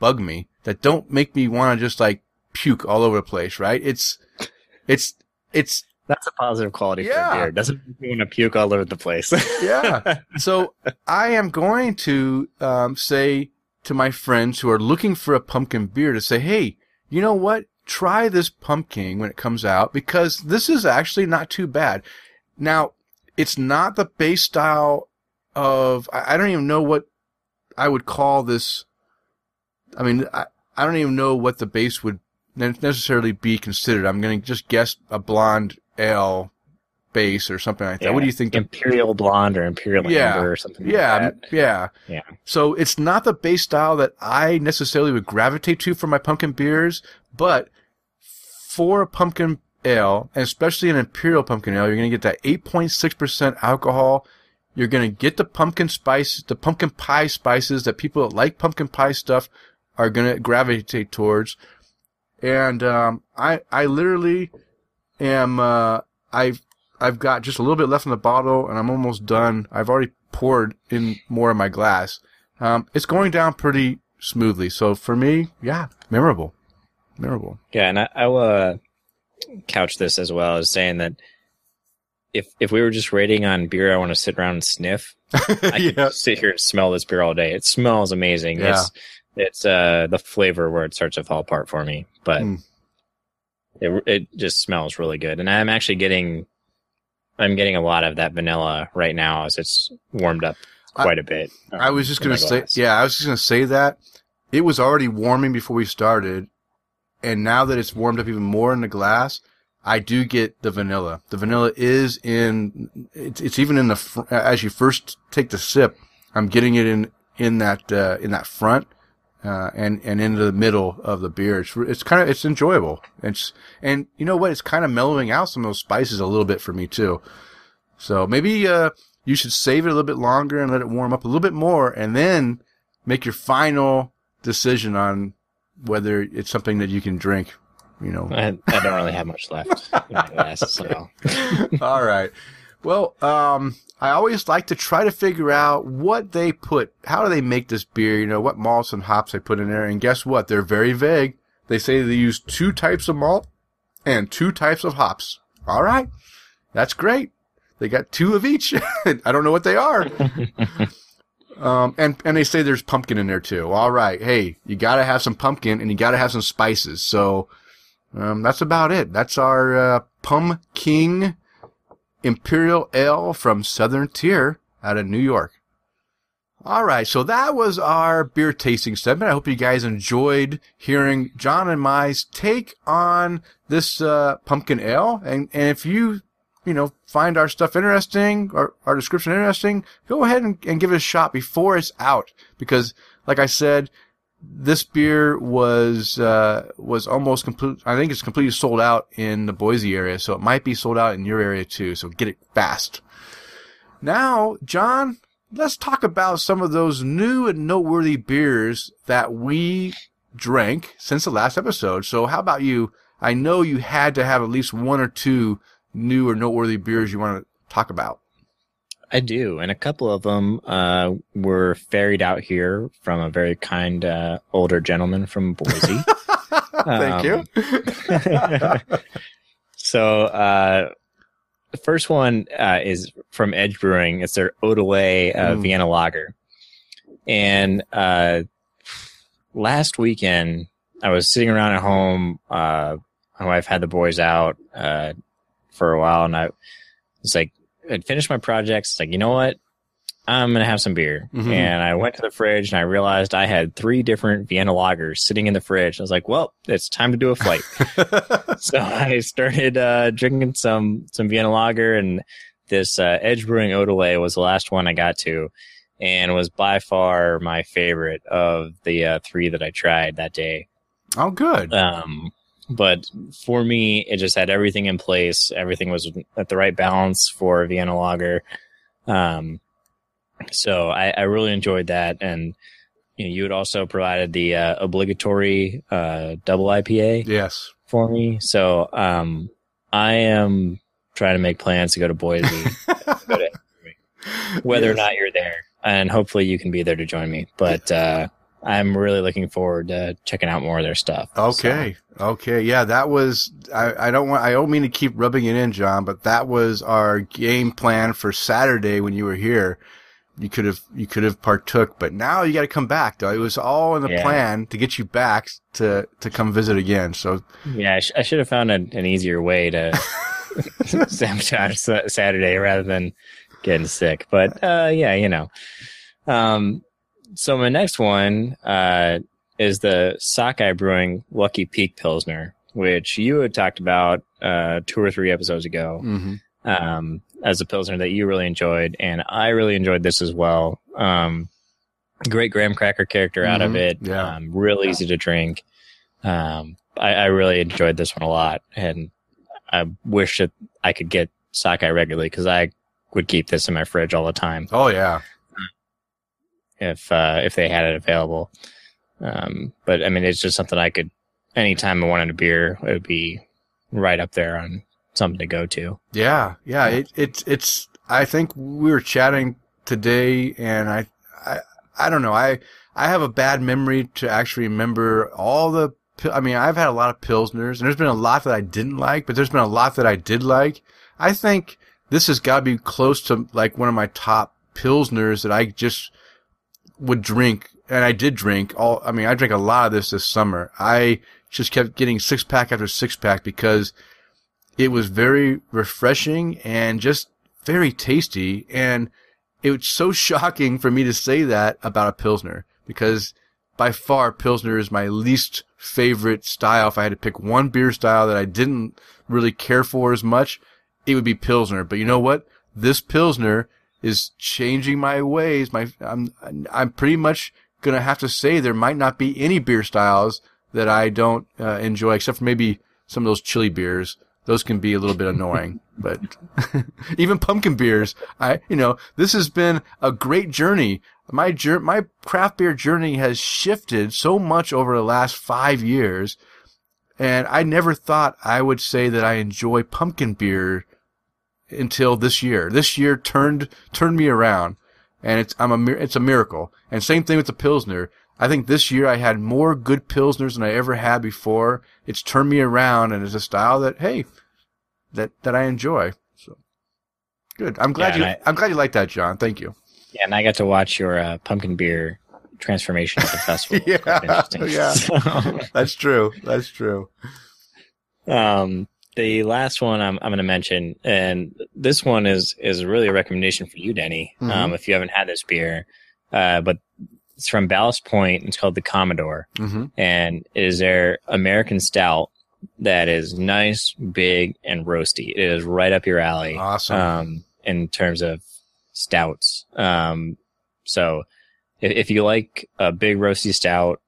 bug me, that don't make me want to just like puke all over the place, right? It's, it's, it's, that's a positive quality Yeah. for a beer. Doesn't make you want to puke all over the place. *laughs* yeah. so I am going to um, say to my friends who are looking for a pumpkin beer to say, hey, you know what? Try this pumpkin when it comes out because this is actually not too bad. Now, it's not the base style of, I don't even know what I would call this. I mean, I, I don't even know what the base would necessarily be considered. I'm going to just guess a blonde ale base or something like that. What do you think? the- Imperial blonde or imperial Yeah. amber or something yeah, like that. yeah. Yeah. So it's not the base style that I necessarily would gravitate to for my pumpkin beers, but for a pumpkin ale, and especially an imperial pumpkin ale, you're going to get that 8.6% alcohol. You're going to get the pumpkin spice, the pumpkin pie spices that people that like pumpkin pie stuff are going to gravitate towards. And, um, I, I literally am, uh, I've, I've got just a little bit left in the bottle and I'm almost done. I've already poured in more of my glass. Um, it's going down pretty smoothly. So for me, yeah, memorable. Memorable. Yeah, and I, I will uh, couch this as well as saying that if if we were just rating on beer, I want to sit around and sniff. *laughs* I yeah. could sit here and smell this beer all day. It smells amazing. Yeah. It's it's uh the flavor where it starts to fall apart for me, but Mm. it it just smells really good. And I'm actually getting I'm getting a lot of that vanilla right now as it's warmed up quite a bit. um, I was just gonna say, glass. yeah, I was just going to say that it was already warming before we started. And now that it's warmed up even more in the glass, I do get the vanilla. The vanilla is in, it's, it's even in the, fr- as you first take the sip, I'm getting it in, in that, uh, in that front, uh, and, and into the middle of the beer. It's, it's kind of, it's enjoyable. It's, and you know what? It's kind of mellowing out some of those spices a little bit for me too. So maybe, uh, you should save it a little bit longer and let it warm up a little bit more and then make your final decision on whether it's something that you can drink, you know. I, I don't really have much left in my glass, so All right. Well, um, I always like to try to figure out what they put, how do they make this beer, you know, what malts and hops they put in there. And guess what? They're very vague. They say they use two types of malt and two types of hops. All right. That's great. They got two of each. *laughs* I don't know what they are. *laughs* Um, and, and they say there's pumpkin in there too. All right. Hey, you gotta have some pumpkin and you gotta have some spices. So, um, that's about it. That's our, uh, Pumpkin Imperial Ale from Southern Tier out of New York. All right. So that was our beer tasting segment. I hope you guys enjoyed hearing John and my take on this, uh, pumpkin ale. And, and if you you know, find our stuff interesting or our description interesting, go ahead and, and give it a shot before it's out. Because, like I said, this beer was uh, was almost complete. I think it's completely sold out in the Boise area, so it might be sold out in your area too. So get it fast. Now, John, let's talk about some of those new and noteworthy beers that we drank since the last episode. So, how about you? I know you had to have at least one or two new or noteworthy beers you want to talk about? I do, and a couple of them uh, were ferried out here from a very kind uh, older gentleman from Boise. *laughs* Thank um, you. *laughs* so uh, the first one uh, is from Edge Brewing. It's their Odelay uh, mm. Vienna Lager, and uh, last weekend I was sitting around at home. my wife had the boys out for a while, and I was like, I'd finished my projects. Like, you know what? I'm gonna have some beer, mm-hmm. and I went to the fridge and I realized I had three different Vienna lagers sitting in the fridge. I was like, "Well, it's time to do a flight." *laughs* *laughs* so I started uh, drinking some some Vienna lager, and this uh, Edge Brewing Odelay was the last one I got to, and was by far my favorite of the uh, three that I tried that day. Oh, good. Um, but for me, it just had everything in place. Everything was at the right balance for Vienna Lager. Um, so I, I, really enjoyed that. And you, know, you had also provided the uh, obligatory uh, double IPA. Yes. For me. So um, I am trying to make plans to go to Boise, *laughs* whether yes. or not you're there. And hopefully you can be there to join me. But uh, I'm really looking forward to checking out more of their stuff. Okay. So. Okay. Yeah, that was, I, I don't want, I don't mean to keep rubbing it in, John, but that was our game plan for Saturday when you were here. You could have, you could have partook, but now you got to come back though. It was all in the yeah. plan to get you back to, to come visit again. So yeah, I, sh- I should have found a, an easier way to *laughs* *laughs* sabotage Saturday rather than getting sick. But, uh, yeah, you know, um, so my next one uh, is the Sockeye Brewing Lucky Peak Pilsner, which you had talked about uh, two or three episodes ago mm-hmm. um, as a pilsner that you really enjoyed, and I really enjoyed this as well. Um, great graham cracker character mm-hmm. out of mm-hmm. it. Yeah. Um, real easy to drink. Um, I, I, really enjoyed this one a lot, and I wish that I could get Sockeye regularly because I would keep this in my fridge all the time. Oh yeah if uh, if they had it available. Um, but I mean, it's just something I could anytime I wanted a beer, it would be right up there on something to go to. Yeah, yeah. It, it's it's. I think we were chatting today, and I I I don't know. I I have a bad memory to actually remember all the. I mean, I've had a lot of pilsners, and there's been a lot that I didn't like, but there's been a lot that I did like. I think this has got to be close to like one of my top pilsners that I just would drink, and I did drink all, I mean, I drank a lot of this this summer. I just kept getting six pack after six pack because it was very refreshing and just very tasty. And it was so *laughs* shocking for me to say that about a Pilsner because by far Pilsner is my least favorite style. If I had to pick one beer style that I didn't really care for as much, it would be Pilsner. But you know what? This Pilsner is changing my ways. My, I'm, I'm pretty much gonna have to say there might not be any beer styles that I don't uh, enjoy, except for maybe some of those chili beers. Those can be a little bit annoying, *laughs* but *laughs* even pumpkin beers, I, you know, this has been a great journey. My journey, my craft beer journey has shifted so much over the last five years. And I never thought I would say that I enjoy pumpkin beer until this year. This year turned turned me around, and it's I'm a it's a miracle. And same thing with the pilsner. I think this year I had more good pilsners than I ever had before. It's turned me around, and it's a style that hey, that that I enjoy. So, Good. I'm glad Yeah, you. I, am glad you like that, John. Thank you. Yeah, and I got to watch your uh, pumpkin beer transformation at the *laughs* festival. It was quite Yeah, yeah. *laughs* That's true. That's true. Um, the last one I'm, I'm going to mention, and this one is is really a recommendation for you, Denny. Um, Mhm. if you haven't had this beer, uh, but it's from Ballast Point. It's called the Commodore, hmm and it is their American stout that is nice, big, and roasty. It is right up your alley. Awesome. um, in terms of stouts. Um, so if, if you like a big roasty stout,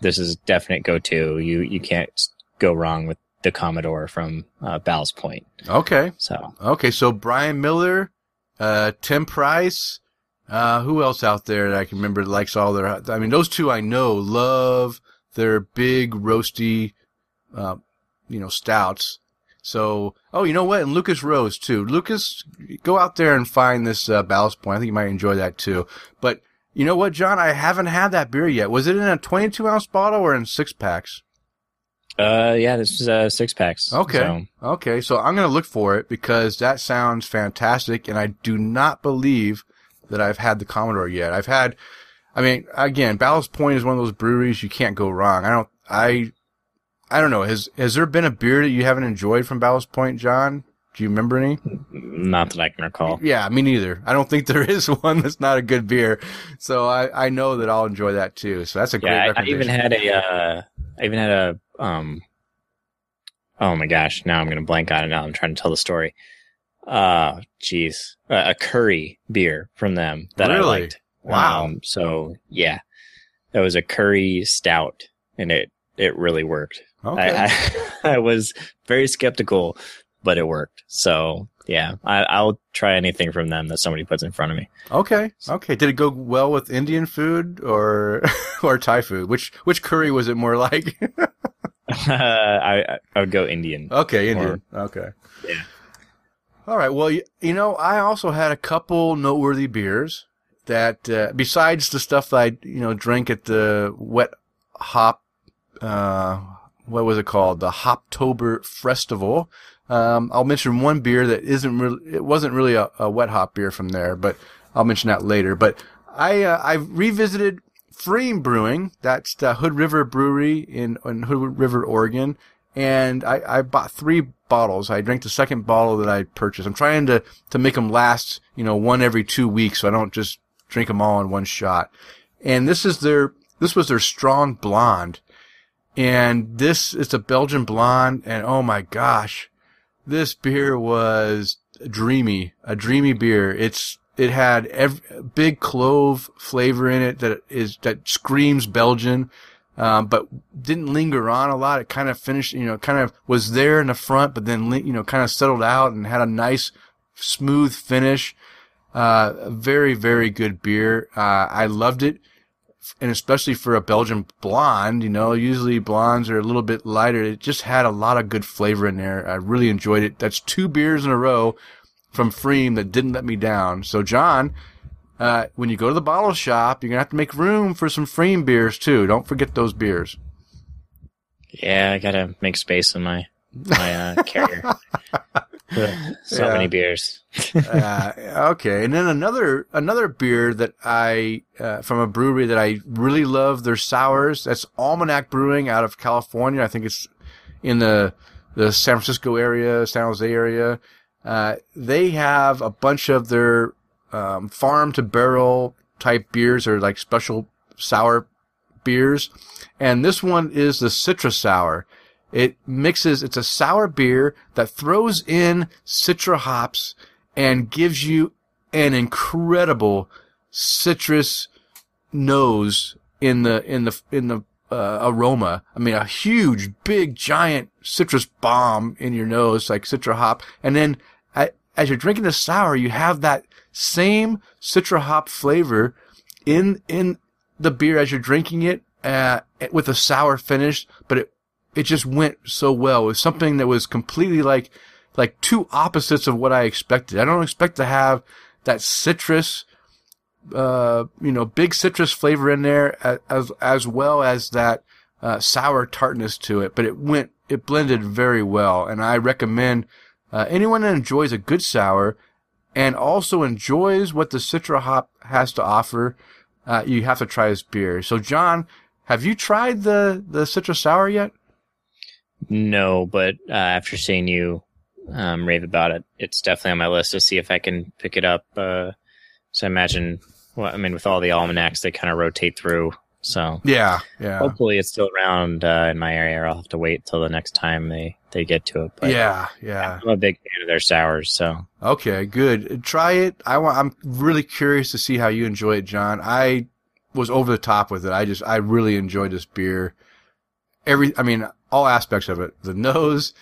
this is definite go to. You you can't go wrong with the Commodore from uh, Ballast Point. Okay. So Okay. So Brian Miller, uh, Tim Price. Uh, who else out there that I can remember likes all their? I mean, those two I know love their big roasty, uh, you know, stouts. So, oh, you know what? And Lucas Rose too. Lucas, go out there and find this uh, Ballast Point. I think you might enjoy that too. But you know what, John? I haven't had that beer yet. Was it in a 22 ounce bottle or in six packs? Uh, yeah, this is uh, six packs. Okay. So, Okay, so I'm to look for it because that sounds fantastic, and I do not believe that I've had the Commodore yet. I've had, I mean, again, Ballast Point is one of those breweries you can't go wrong. I don't, I, I don't know. Has has there been a beer that you haven't enjoyed from Ballast Point, John? Do you remember any? not that I can recall. Yeah, me neither. I don't think *laughs* there is one that's not a good beer. So I, I know that I'll enjoy that too. So that's a great Yeah, I, I even had a, uh, I even had a, um, oh my gosh, now I'm going to blank on it now. I'm trying to tell the story. Uh, jeez, uh, a curry beer from them that I liked. Wow. Um, so yeah, that was a curry stout and it, it really worked. okay. I, I, *laughs* I was very skeptical, but it worked. So yeah, I, I'll try anything from them that somebody puts in front of me. Okay. Okay. Did it go well with Indian food or *laughs* or Thai food? Which which curry was it more like? *laughs* *laughs* I, I would go Indian. okay, Indian. okay. Yeah. All right. Well, you, you know, I also had a couple noteworthy beers that uh, besides the stuff that I you know drank at the wet hop uh what was it called? The Hoptober Festival. Um, I'll mention one beer that isn't really, it wasn't really a, a wet hop beer from there, but I'll mention that later. But I, uh, I revisited pFriem Brewing. That's the Hood River Brewery in, in Hood River, Oregon. And I, I bought three bottles. I drank the second bottle that I purchased. I'm trying to, to make them last, you know, one every two weeks so I don't just drink them all in one shot. And this is their, this was their strong blonde. And this is a Belgian blonde. And oh my gosh, this beer was dreamy, a dreamy beer. It's, it had every, big clove flavor in it that is, that screams Belgian. Um, but didn't linger on a lot. It kind of finished, you know, kind of was there in the front, but then, you know, kind of settled out and had a nice, smooth finish. Uh, very, very good beer. Uh, I loved it. And especially for a Belgian blonde, you know, usually blondes are a little bit lighter. It just had a lot of good flavor in there. I really enjoyed it. That's two beers in a row from pFriem that didn't let me down. So, John, uh, when you go to the bottle shop, you're gonna have to make room for some pFriem beers too. Don't forget those beers. Yeah, I gotta make space in my my uh, *laughs* carrier. *laughs* so Yeah. many beers. uh, okay, and then another another beer that I uh, from a brewery that I really love their sours. That's Almanac Brewing out of California. I think it's in the the San Francisco area, San Jose area. Uh, they have a bunch of their um, farm to barrel type beers or like special sour beers, and this one is the Citra Sour. It mixes, it's a sour beer that throws in Citra hops and gives you an incredible citrus nose in the, in the, in the, uh, aroma. I mean, a huge, big, giant citrus bomb in your nose, like Citra hop. And then as you're drinking the sour, you have that same Citra hop flavor in, in the beer as you're drinking it, uh, with a sour finish, but it, it just went so well. It was something that was completely like, like two opposites of what I expected. I don't expect to have that citrus, uh, you know, big citrus flavor in there as, as well as that, uh, sour tartness to it, but it went, it blended very well. And I recommend, uh, anyone that enjoys a good sour, and also enjoys what the Citra hop has to offer, uh, you have to try this beer. So, John, have you tried the the Citra Sour yet? No, but uh, after seeing you um, rave about it, it's definitely on my list to see if I can pick it up. Uh, so I imagine, well, I mean, with all the almanacs, they kind of rotate through. So Yeah, yeah, hopefully it's still around uh, in my area. I'll have to wait till the next time they, they get to it. But yeah, yeah. I'm a big fan of their sours. So Okay, good. Try it. I want. I'm really curious to see how you enjoy it, John. I was over the top with it. I just, I really enjoyed this beer. Every, I mean, all aspects of it. The nose,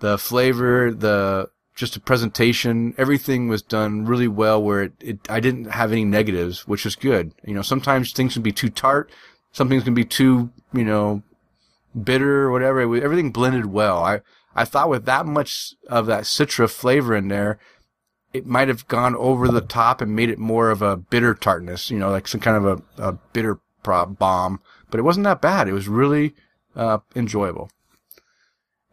the flavor, the just a presentation, everything was done really well. Where it, it I didn't have any negatives, which is good. You know, sometimes things can be too tart. Something's going to be too, you know, bitter or whatever. It everything blended well. I, I thought with that much of that citra flavor in there, it might have gone over the top and made it more of a bitter tartness, you know, like some kind of a, a bitter bomb. But it wasn't that bad. It was really uh, enjoyable.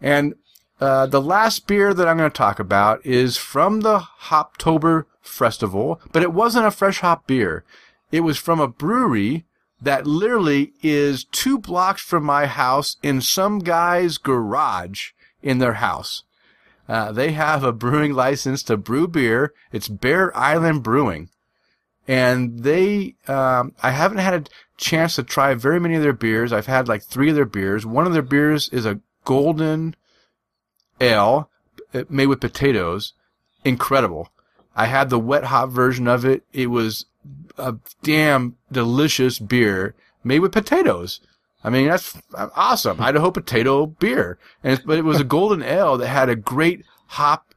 And uh, the last beer that I'm going to talk about is from the Hoptober Festival, but it wasn't a fresh hop beer. It was from a brewery that literally is two blocks from my house in some guy's garage in their house. Uh, they have a brewing license to brew beer. It's Bear Island Brewing. And they, um, I haven't had a chance to try very many of their beers. I've had like three of their beers. One of their beers is a golden ale uh, made with potatoes. Incredible. I had the wet hop version of it. It was a damn delicious beer made with potatoes. I mean, that's awesome. Idaho potato beer. And, but it was a golden ale that had a great hop,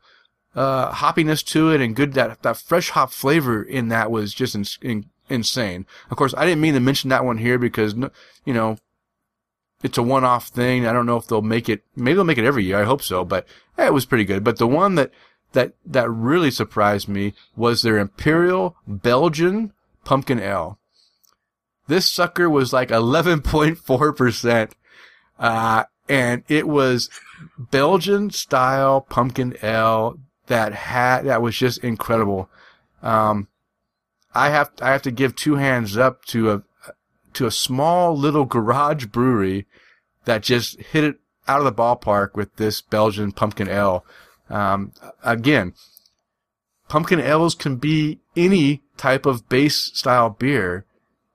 uh, hoppiness to it and good, that, that fresh hop flavor in that was just in, in, insane. Of course, I didn't mean to mention that one here because, you know, it's a one-off thing. I don't know if they'll make it, maybe they'll make it every year. I hope so, but yeah, it was pretty good. But the one that, that, that really surprised me was their Imperial Belgian Pumpkin Ale. This sucker was like 11.4%. Uh, and it was Belgian style pumpkin ale that had, that was just incredible. Um, I have, I have to give two hands up to a, to a small little garage brewery that just hit it out of the ballpark with this Belgian pumpkin ale. Um, again, pumpkin ales can be any type of base style beer.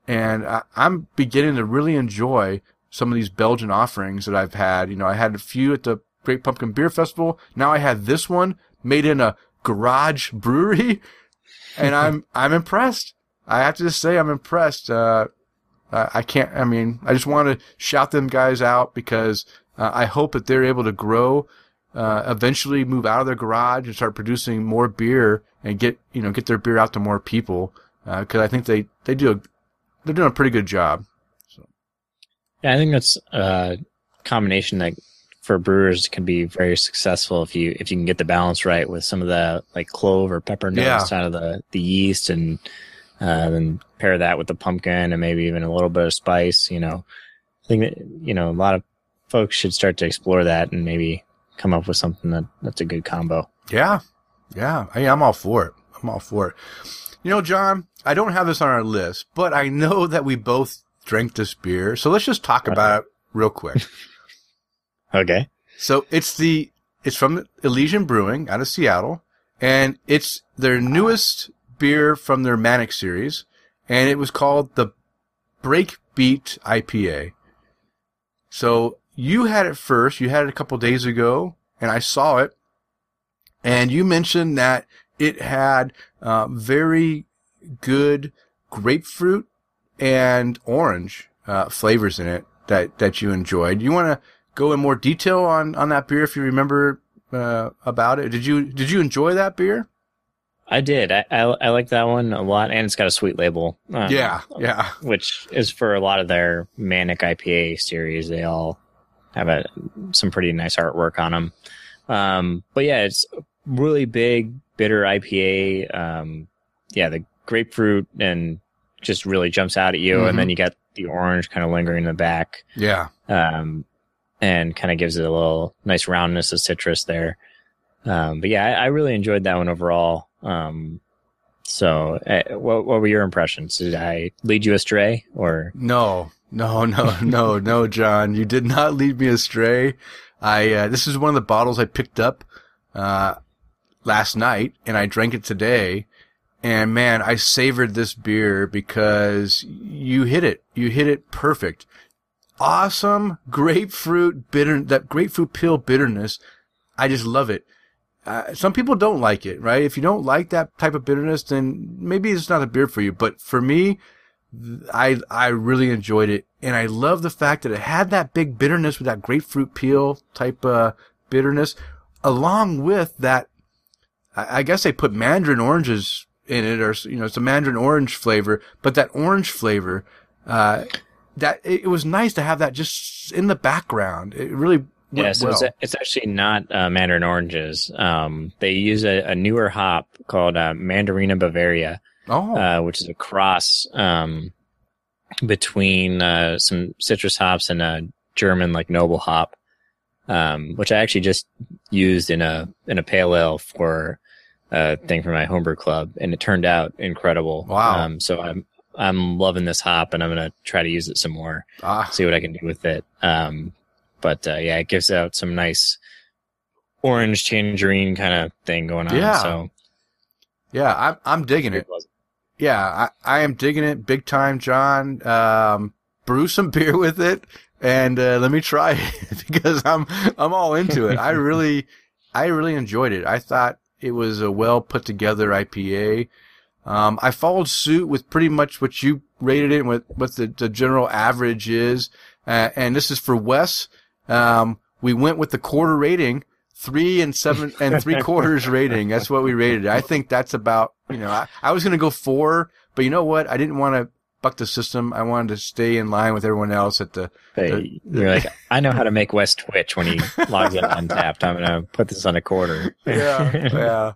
And I, I'm beginning to really enjoy some of these Belgian offerings that I've had. You know, I had a few at the Great Pumpkin Beer Festival. Now I had this one made in a garage brewery *laughs* and I'm, I'm impressed. I have to just say I'm impressed. Uh, I can't, I mean, I just want to shout them guys out because uh, I hope that they're able to grow, uh, eventually move out of their garage and start producing more beer and get, you know, get their beer out to more people. Uh, cause I think they, they do a, they're doing a pretty good job. So. Yeah, I think that's a combination that for brewers can be very successful if you if you can get the balance right with some of the like clove or pepper notes Yeah. out of the the yeast and uh, then pair that with the pumpkin and maybe even a little bit of spice. You know, I think that you know a lot of folks should start to explore that and maybe come up with something that that's a good combo. Yeah. Yeah. I, I'm all for it. I'm all for it. You know, John, I don't have this on our list, but I know that we both drank this beer. So let's just talk about it real quick. *laughs* Okay. So it's the, it's from Elysian Brewing out of Seattle and it's their newest beer from their Manic series and it was called the Breakbeat IPA. So you had it first. You had it a couple days ago and I saw it and you mentioned that it had uh, very good grapefruit and orange uh, flavors in it that, that you enjoyed. You want to go in more detail on, on that beer if you remember uh, about it? Did you did you enjoy that beer? I did. I, I I like that one a lot, and it's got a sweet label. Um, yeah, yeah, which is for a lot of their manic IPA series. They all have a some pretty nice artwork on them. Um, but yeah, it's really big, bitter IPA. Um, yeah, the grapefruit and just really jumps out at you, Mhm. and then you got the orange kind of lingering in the back, yeah. um, and kind of gives it a little nice roundness of citrus there. Um, but yeah, I, I really enjoyed that one overall. Um, so, uh, what what were your impressions? Did I lead you astray, or No, no, no, no, no, John. You did not lead me astray. I uh, this is one of the bottles I picked up uh, last night, and I drank it today. And man, I savored this beer because you hit it. You hit it perfect. Awesome grapefruit bitter, that grapefruit peel bitterness. I just love it. Uh, some people don't like it, right? If you don't like that type of bitterness, then maybe it's not a beer for you. But for me, I I really enjoyed it, and I love the fact that it had that big bitterness with that grapefruit peel type uh, bitterness, along with that. I I guess they put mandarin oranges in it, or you know, it's a mandarin orange flavor, but that orange flavor, uh, that it was nice to have that just in the background. It really yeah, so well. it's, it's actually not uh, Mandarin oranges. Um, they use a, a newer hop called uh, Mandarina Bavaria, oh, uh, which is a cross um, between uh, some citrus hops and a German like noble hop, um, which I actually just used in a in a pale ale for a thing for my homebrew club, and it turned out incredible. Wow. Um, so I'm I'm loving this hop, and I'm gonna try to use it some more, ah, see what I can do with it. Um, but uh, yeah, it gives out some nice orange tangerine kind of thing going on. Yeah. So yeah, I'm I'm digging it. Yeah, I, I am digging it big time, John. Um, brew some *laughs* beer with it and uh, let me try it *laughs* because I'm I'm all into it. I *laughs* really I really enjoyed it. I thought it was a well put together IPA. Um, I followed suit with pretty much what you rated it and what what the, the general average is. Uh, and this is for Wes. Um, we went with the quarter rating, three and seven *laughs* and three quarters rating. That's what we rated. I think that's about, you know, I, I was going to go four, but you know what? I didn't want to buck the system. I wanted to stay in line with everyone else at the, Hey, you're like, I know how to make West twitch when he *laughs* logs in Untappd. I'm gonna put this on a quarter. yeah, yeah.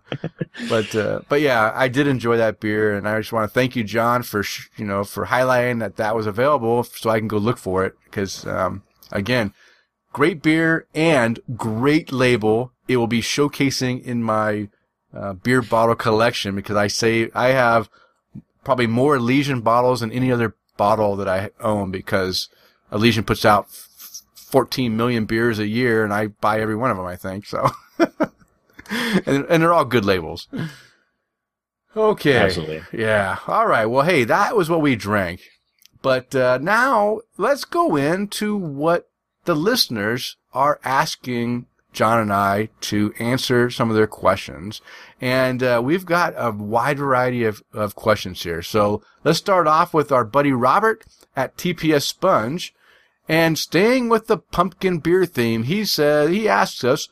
But, uh, but yeah, I did enjoy that beer and I just want to thank you, John, for, sh- you know, for highlighting that that was available so I can go look for it. Cause, um, again, great beer and great label. It will be showcasing in my, uh, beer bottle collection because I say I have probably more Elysian bottles than any other bottle that I own because Elysian puts out f- 14 million beers a year and I buy every one of them, I think. So, *laughs* and, and they're all good labels. Okay. Absolutely. Yeah. All right. Well, hey, that was what we drank. But uh, now let's go into what the listeners are asking John and I to answer some of their questions. And uh, we've got a wide variety of, of questions here. So let's start off with our buddy Robert at TPS Sponge. And staying with the pumpkin beer theme, he said, he asks us,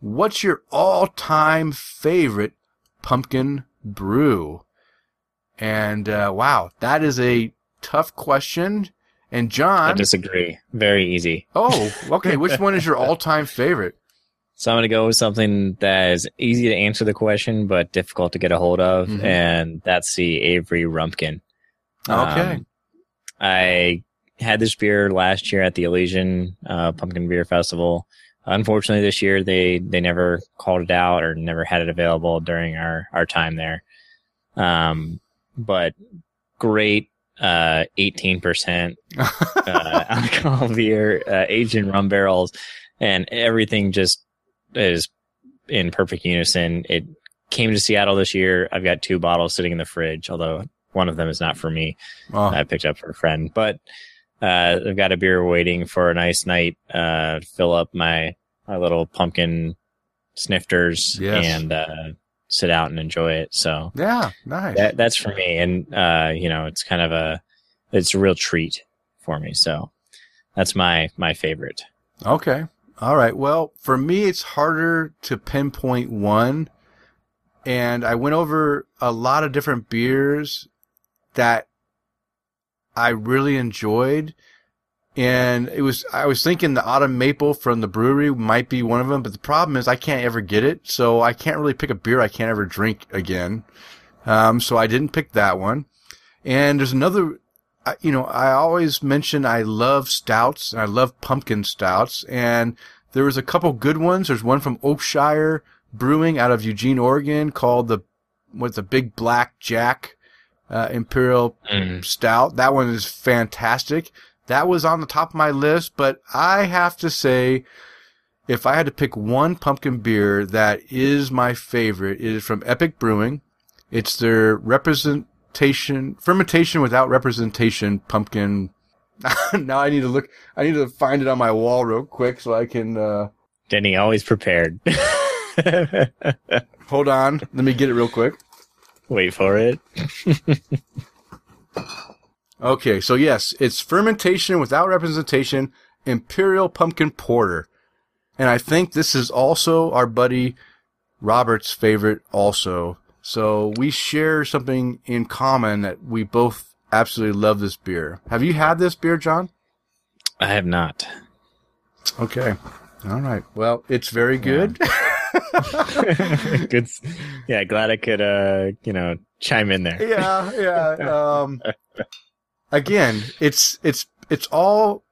what's your all-time favorite pumpkin brew? And uh, wow, that is a tough question. And John, I disagree. Very easy. oh, okay, *laughs* which one is your all-time favorite? So I'm gonna go with something that is easy to answer the question, but difficult to get a hold of, Mhm. and that's the Avery Rumpkin. Okay. Um, I had this beer last year at the Elysian uh, Pumpkin Beer Festival. Unfortunately, this year they they never called it out or never had it available during our our time there. Um, but great, uh, eighteen percent *laughs* uh, alcohol beer, uh, aged in rum barrels, and everything just is in perfect unison. It came to Seattle this year. I've got two bottles sitting in the fridge, although one of them is not for me. Oh, I picked up for a friend, but uh, I've got a beer waiting for a nice night. Uh, fill up my my little pumpkin snifters Yes. and uh, sit out and enjoy it. So yeah, nice. that that's for me, and uh, you know, it's kind of a it's a real treat for me. So that's my my favorite. Okay. All right. Well, for me, it's harder to pinpoint one. And I went over a lot of different beers that I really enjoyed. And it was, I was thinking the autumn maple from the brewery might be one of them, but the problem is I can't ever get it. So I can't really pick a beer I can't ever drink again. Um, so I didn't pick that one. And there's another, you know, I always mention I love stouts and I love pumpkin stouts and there was a couple good ones. There's one from Oakshire Brewing out of Eugene, Oregon called the with the big black Jack uh, Imperial Mm. Stout. That one is fantastic. That was on the top of my list, but I have to say, if I had to pick one pumpkin beer that is my favorite, it is from Epic Brewing. It's their representation, fermentation without representation pumpkin. *laughs* now I need to look, I need to find it on my wall real quick so I can, uh, Denny always prepared. *laughs* hold on. Let me get it real quick. Wait for it. *laughs* Okay, so yes, it's fermentation without representation, Imperial Pumpkin Porter. And I think this is also our buddy Robert's favorite also. So we share something in common that we both absolutely love this beer. Have you had this beer, John? I have not. Okay. All right. Well, it's very good. *laughs* Good. Yeah, glad I could, uh, you know, chime in there. yeah, yeah. *laughs* Um, again, it's it's it's all.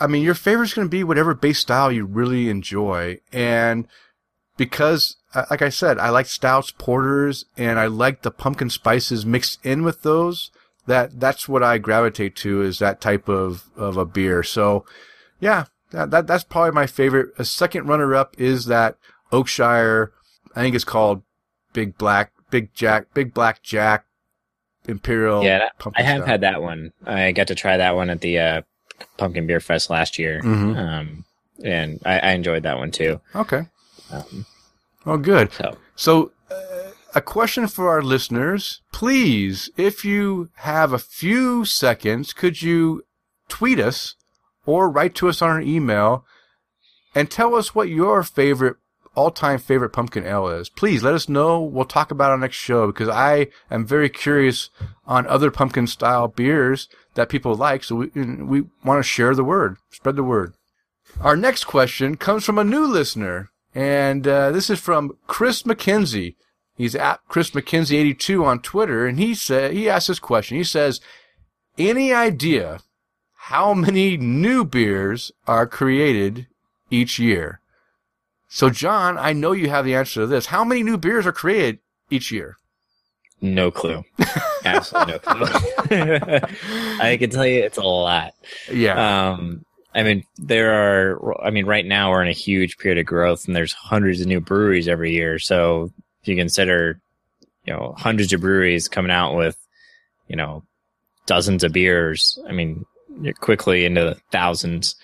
I mean, your favorite's going to be whatever base style you really enjoy, and because, uh, like I said, I like stouts, porters, and I like the pumpkin spices mixed in with those. That that's what I gravitate to is that type of of a beer. So, yeah, that, that that's probably my favorite. A second runner up is that Oakshire. I think it's called Big Black, Big Jack, Big Black Jack Imperial. Yeah, I have stout. had that one. I got to try that one at the uh, Pumpkin Beer Fest last year, Mhm. um, and I, I enjoyed that one too. Okay. Um, Well, good. so So, uh, a question for our listeners. Please, if you have a few seconds, could you tweet us or write to us on our email and tell us what your favorite, all-time favorite pumpkin ale is? Please let us know. We'll talk about on next show because I am very curious on other pumpkin style beers that people like. So we, we want to share the word, spread the word. Our next question comes from a new listener, and uh, this is from Chris McKenzie. He's at Chris McKenzie 82 on Twitter, and he said he asked this question. He says, "Any idea how many new beers are created each year?" So, John, I know you have the answer to this. How many new beers are created each year? no clue, *laughs* absolutely no clue. *laughs* I can tell you it's a lot. Yeah, Um, I mean, there are. I mean, right now we're in a huge period of growth, and there's hundreds of new breweries every year. So if you consider, you know, hundreds of breweries coming out with, you know, dozens of beers. I mean, you're quickly into the thousands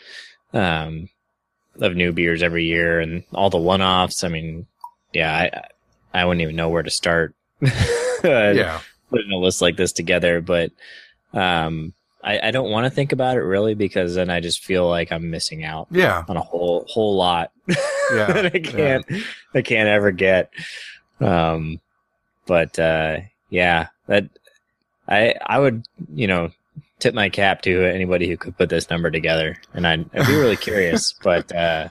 um, of new beers every year, and all the one-offs. I mean, yeah, I I wouldn't even know where to start. *laughs* yeah, putting a list like this together, but um, I, I don't want to think about it really because then I just feel like I'm missing out yeah, on a whole whole lot *laughs* Yeah, that I can't I can't ever get. Um, but uh, yeah, that I I would you know tip my cap to anybody who could put this number together, and I'd, I'd be really *laughs* curious. But uh,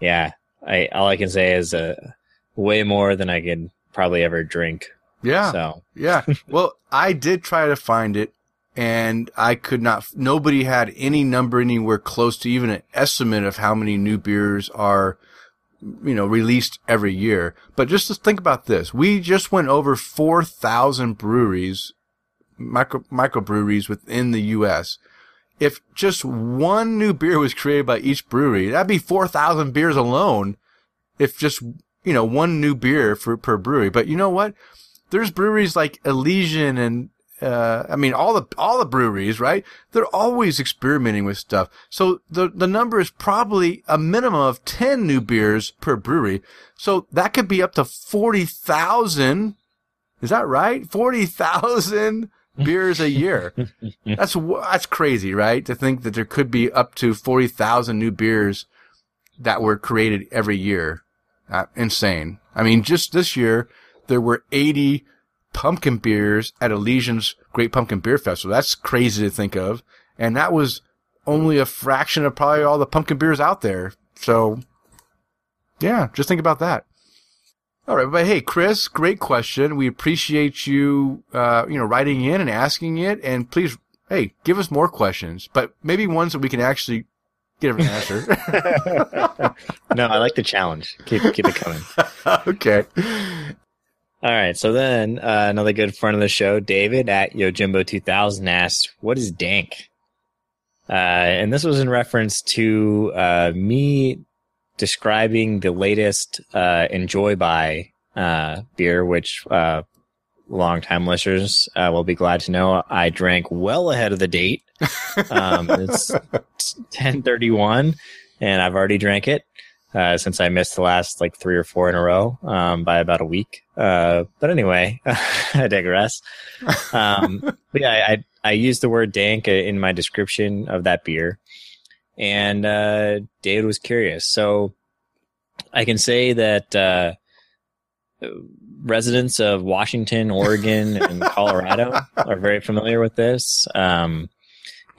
yeah, I all I can say is uh, way more than I could probably ever drink. yeah. So Yeah. *laughs* Well, I did try to find it and I could not, nobody had any number anywhere close to even an estimate of how many new beers are, you know, released every year. But just to think about this, we just went over 4,000 breweries, micro, microbreweries within the U.S. If just one new beer was created by each brewery, that'd be 4,000 beers alone. If just, you know, one new beer for, per brewery. But you know what? there's breweries like Elysian and uh, I mean all the all the breweries, right? They're always experimenting with stuff. So the the number is probably a minimum of ten new beers per brewery. So that could be up to forty thousand. Is that right? Forty thousand beers a year. *laughs* That's that's crazy, right? To think that there could be up to forty thousand new beers that were created every year. Uh, insane. I mean, just this year there were 80 pumpkin beers at Elysian's Great Pumpkin Beer Festival. That's crazy to think of. And that was only a fraction of probably all the pumpkin beers out there. So, yeah, just think about that. All right, but hey, Chris, great question. We appreciate you, uh, you know, writing in and asking it. And please, hey, give us more questions, but maybe ones that we can actually get an answer. *laughs* *laughs* no, I like the challenge. Keep keep it coming. *laughs* okay. All right. So then uh, another good friend of the show, David at Yojimbo2000 asks, "What is dank?" Uh, and this was in reference to uh, me describing the latest uh, Enjoy by uh, beer, which uh, longtime listeners uh, will be glad to know I drank well ahead of the date. *laughs* Um, it's 1031 and I've already drank it. Uh, since I missed the last like three or four in a row um, by about a week. Uh, but anyway, *laughs* I digress. Um, but yeah, I, I used the word dank in my description of that beer, and uh, David was curious. So I can say that uh, residents of Washington, Oregon, and *laughs* Colorado are very familiar with this. Um,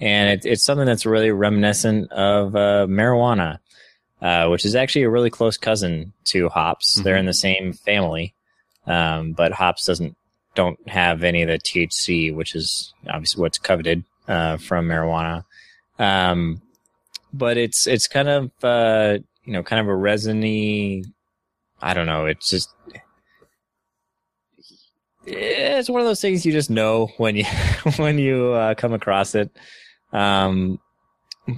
and it, it's something that's really reminiscent of uh, marijuana, uh, which is actually a really close cousin to hops. Mhm. They're in the same family, um, but hops doesn't don't have any of the THC, which is obviously what's coveted uh, from marijuana. Um, but it's it's kind of uh, you know kind of a resiny. I don't know. It's just it's one of those things you just know when you *laughs* when you uh, come across it. Um,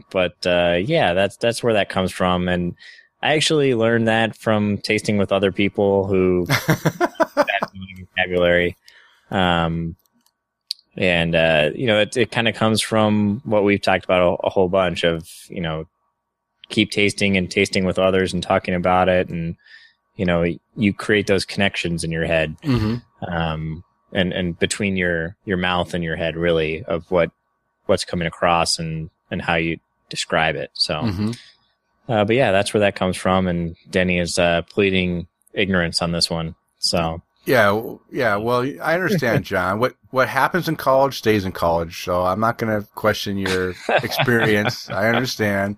but uh, yeah, that's that's where that comes from, and I actually learned that from tasting with other people who *laughs* vocabulary. Um, and uh, you know, it it kind of comes from what we've talked about a, a whole bunch of you know, keep tasting and tasting with others and talking about it, and you know, you create those connections in your head hmm um, and and between your your mouth and your head, really, of what what's coming across and and how you describe it. So, hmm uh, but yeah, that's where that comes from. And Denny is uh, pleading ignorance on this one. So, Yeah, yeah. Well, I understand, John. what what happens in college stays in college. So I'm not going to question your *laughs* experience. I understand,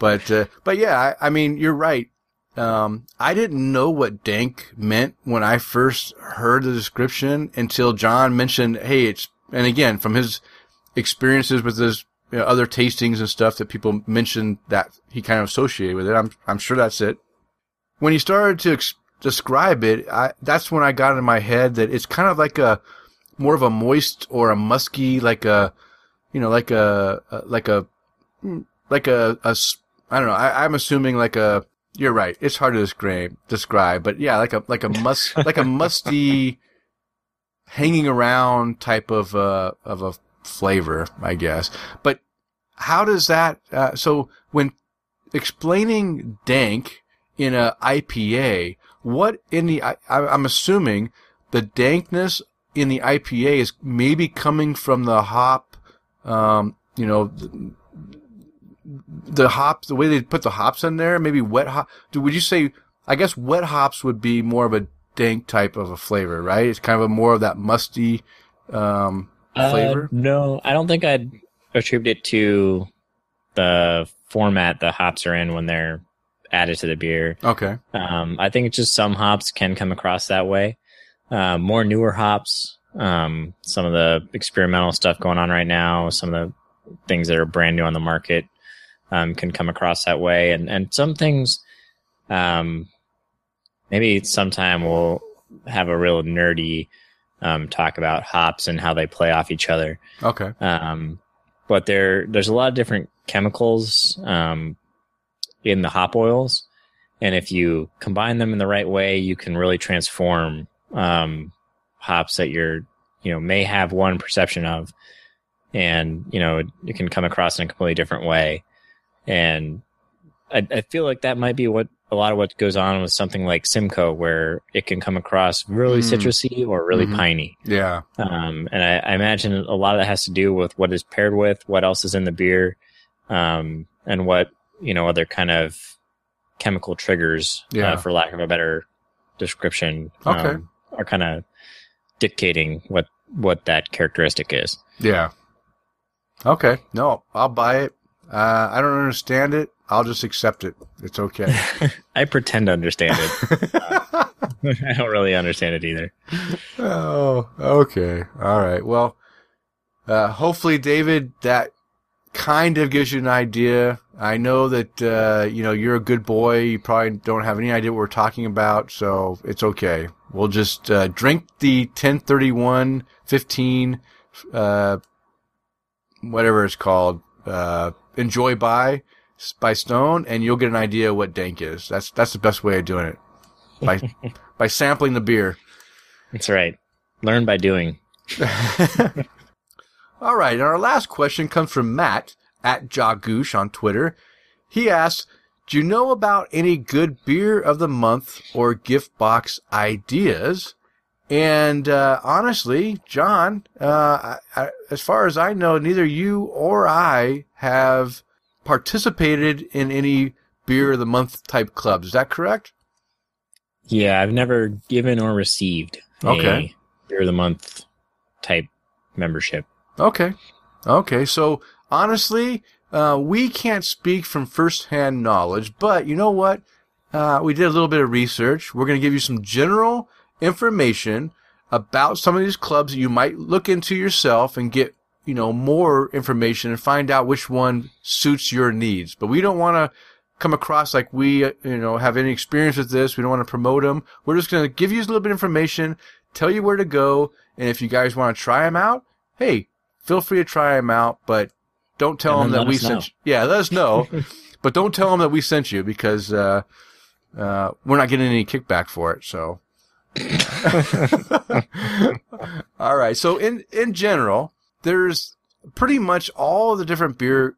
but uh, but yeah, I, I mean, you're right. Um, I didn't know what dank meant when I first heard the description until John mentioned, "Hey, it's." And again, from his experiences with his you know, other tastings and stuff that people mentioned that he kind of associated with it. I'm I'm sure that's it when he started to ex- describe it, I, that's when I got in my head that it's kind of like a more of a moist or a musky, like a, you know, like a, like a, like a, I don't know. I, I'm assuming like a. You're right. It's hard to describe, describe, but yeah, like a like a must *laughs* like a musty, hanging around type of uh of a flavor, I guess. But how does that? Uh, so when explaining dank in a IPA, what in the I- I'm assuming the dankness in the IPA is maybe coming from the hop, um, you know, the, the hops, the way they put the hops in there, maybe wet hop. do- Would you say? I guess wet hops would be more of a dank type of a flavor, right? It's kind of a more of that musty um, flavor. Uh, no, I don't think I'd attribute it to the format the hops are in when they're added to the beer. okay. Um, I think it's just some hops can come across that way. Uh, more newer hops, um, some of the experimental stuff going on right now, some of the things that are brand new on the market, um, can come across that way. And, and some things, um, maybe sometime we'll have a real nerdy, um, talk about hops and how they play off each other. Okay. Um, but there, there's a lot of different chemicals um, in the hop oils, and if you combine them in the right way, you can really transform um, hops that you're, you know, may have one perception of, and you know, it can come across in a completely different way. And I, I feel like that might be what a lot of what goes on with something like Simcoe, where it can come across really Mm. citrusy or really Mhm. piney. Yeah. Um, and I, I imagine a lot of that has to do with what is paired with, what else is in the beer, um, and what you know other kind of chemical triggers, Yeah. uh, for lack of a better description, Okay. um, are kind of dictating what what that characteristic is. Yeah. Okay. No, I'll buy it. Uh, I don't understand it. I'll just accept it. It's okay. *laughs* I pretend to understand it. *laughs* I don't really understand it either. oh, okay. All right. Well, uh, hopefully, David, that kind of gives you an idea. I know that uh, you know you're a good boy. You probably don't have any idea what we're talking about, so it's okay. We'll just uh, drink the 1031 15 uh, whatever it's called uh, enjoy by by Stone, and you'll get an idea what dank is. That's that's the best way of doing it by *laughs* by sampling the beer. That's right. Learn by doing. *laughs* All right, and our last question comes from Matt at Jagoosh on Twitter. He asks, "Do you know about any good beer of the month or gift box ideas?" And uh, honestly, John, uh, I, as far as I know, neither you or I have participated in any beer of the month type clubs. Is that correct? Yeah, I've never given or received Okay. a beer of the month type membership. Okay. Okay. So honestly, uh, we can't speak from firsthand knowledge, but you know what? Uh, we did a little bit of research. We're going to give you some general information about some of these clubs that you might look into yourself and get, you know, more information and find out which one suits your needs. But we don't want to come across like we, uh, you know, have any experience with this. We don't want to promote them. We're just going to give you a little bit of information, tell you where to go, and if you guys want to try them out, hey, feel free to try them out, but don't tell them that we sent. You. Yeah, let us know, *laughs* but don't tell them that we sent you because uh, uh, we're not getting any kickback for it. So, *laughs* all right. So in in general, there's pretty much all the different beer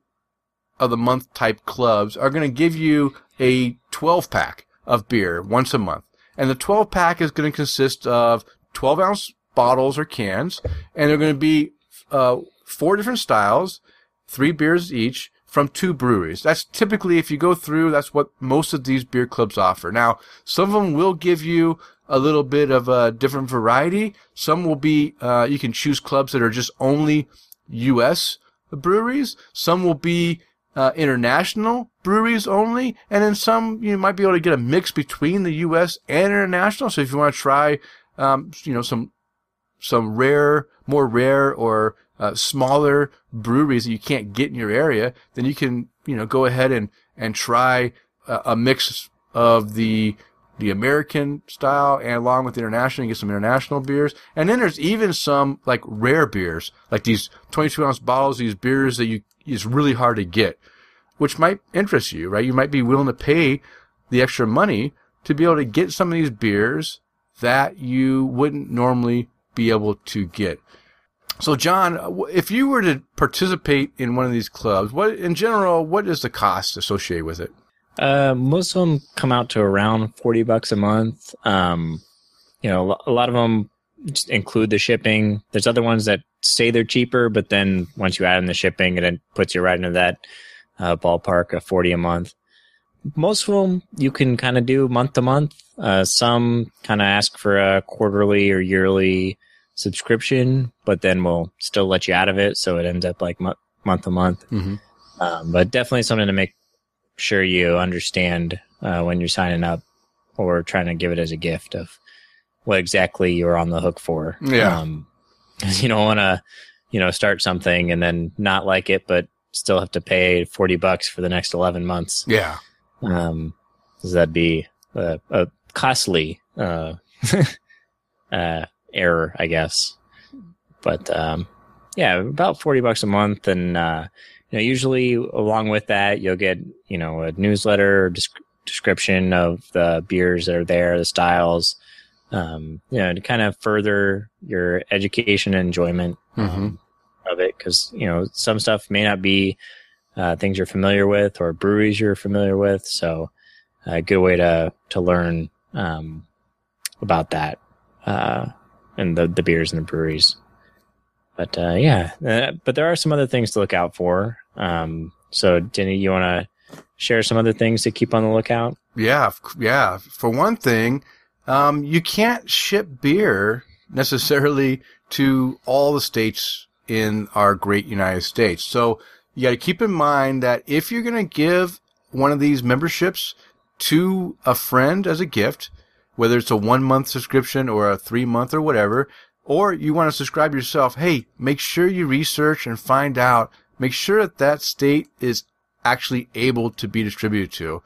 of the month type clubs are going to give you a 12 pack of beer once a month. And the 12 pack is going to consist of 12 ounce bottles or cans, and they're going to be uh, four different styles, three beers each from two breweries. That's typically, if you go through, that's what most of these beer clubs offer. Now, some of them will give you a little bit of a different variety. Some will be, uh, you can choose clubs that are just only U.S. breweries. Some will be uh, international breweries only, and then some you might be able to get a mix between the U.S. and international. So if you want to try, um, you know, some some rare, more rare or uh, smaller breweries that you can't get in your area, then you can you know go ahead and and try a, a mix of the the American style and along with the international, you get some international beers. And then there's even some like rare beers, like these 22 ounce bottles, these beers that you, is really hard to get, which might interest you, right? You might be willing to pay the extra money to be able to get some of these beers that you wouldn't normally be able to get. So, John, if you were to participate in one of these clubs, what in general, what is the cost associated with it? Uh, most of them come out to around 40 bucks a month. Um, you know, a lot of them include the shipping. There's other ones that say they're cheaper, but then once you add in the shipping, it puts you right into that uh, ballpark of 40 a month. Most of them you can kind of do month to month. Uh, some kind of ask for a quarterly or yearly subscription, but then we'll still let you out of it. So it ends up like mo- month to month. Mm-hmm. Um, but definitely something to make sure you understand uh, when you're signing up or trying to give it as a gift of what exactly you're on the hook for. Yeah. Um, 'cause you don't want to, you know, start something and then not like it, but still have to pay 40 bucks for the next 11 months. Yeah. Um, 'cause that'd be a, a costly, uh, *laughs* uh, error, I guess. But, um, yeah, about 40 bucks a month. And, uh, you know, usually along with that, you'll get, you know, a newsletter desc- description of the beers that are there, the styles, um, you know, to kind of further your education and enjoyment um, of it. Cause, you know, some stuff may not be, uh, things you're familiar with or breweries you're familiar with. So a good way to, to learn, um, about that, uh, and the, the beers and the breweries. But uh, yeah, uh, but there are some other things to look out for. Um, so, Denny, you want to share some other things to keep on the lookout? Yeah, yeah. For one thing, um, you can't ship beer necessarily to all the states in our great United States. So you got to keep in mind that if you're going to give one of these memberships to a friend as a gift, whether it's a one month subscription or a three month or whatever, or you want to subscribe yourself, hey, make sure you research and find out make sure that that state is actually able to be distributed to.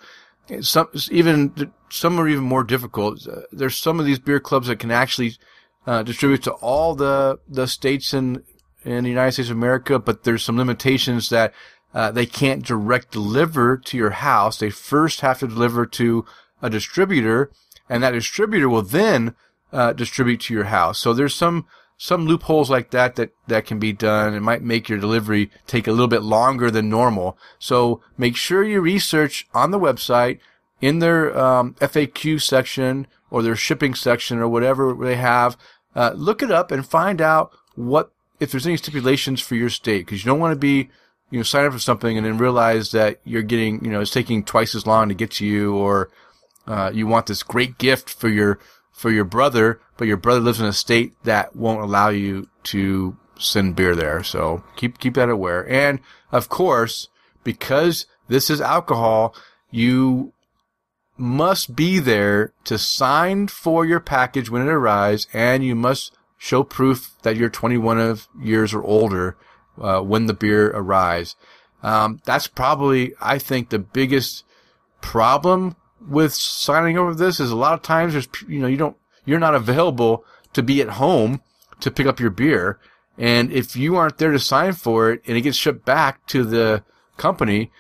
Some even some are even more difficult. There's some of these beer clubs that can actually uh, distribute to all the the states in in the United States of America, but there's some limitations that uh, they can't direct deliver to your house. They first have to deliver to a distributor, and that distributor will then uh, distribute to your house. So there's some some loopholes like that that that can be done. It might make your delivery take a little bit longer than normal. So make sure you research on the website in their um, FAQ section or their shipping section or whatever they have. Uh, look it up and find out what if there's any stipulations for your state because you don't want to be you know sign up for something and then realize that you're getting you know it's taking twice as long to get to you or uh, you want this great gift for your for your brother, but your brother lives in a state that won't allow you to send beer there. So keep keep that aware. And of course, because this is alcohol, you must be there to sign for your package when it arrives, and you must show proof that you're 21 of years or older uh, when the beer arrives. Um, that's probably, I think, the biggest problem with signing over this is a lot of times there's, you know, you don't, you're not available to be at home to pick up your beer. And if you aren't there to sign for it and it gets shipped back to the company,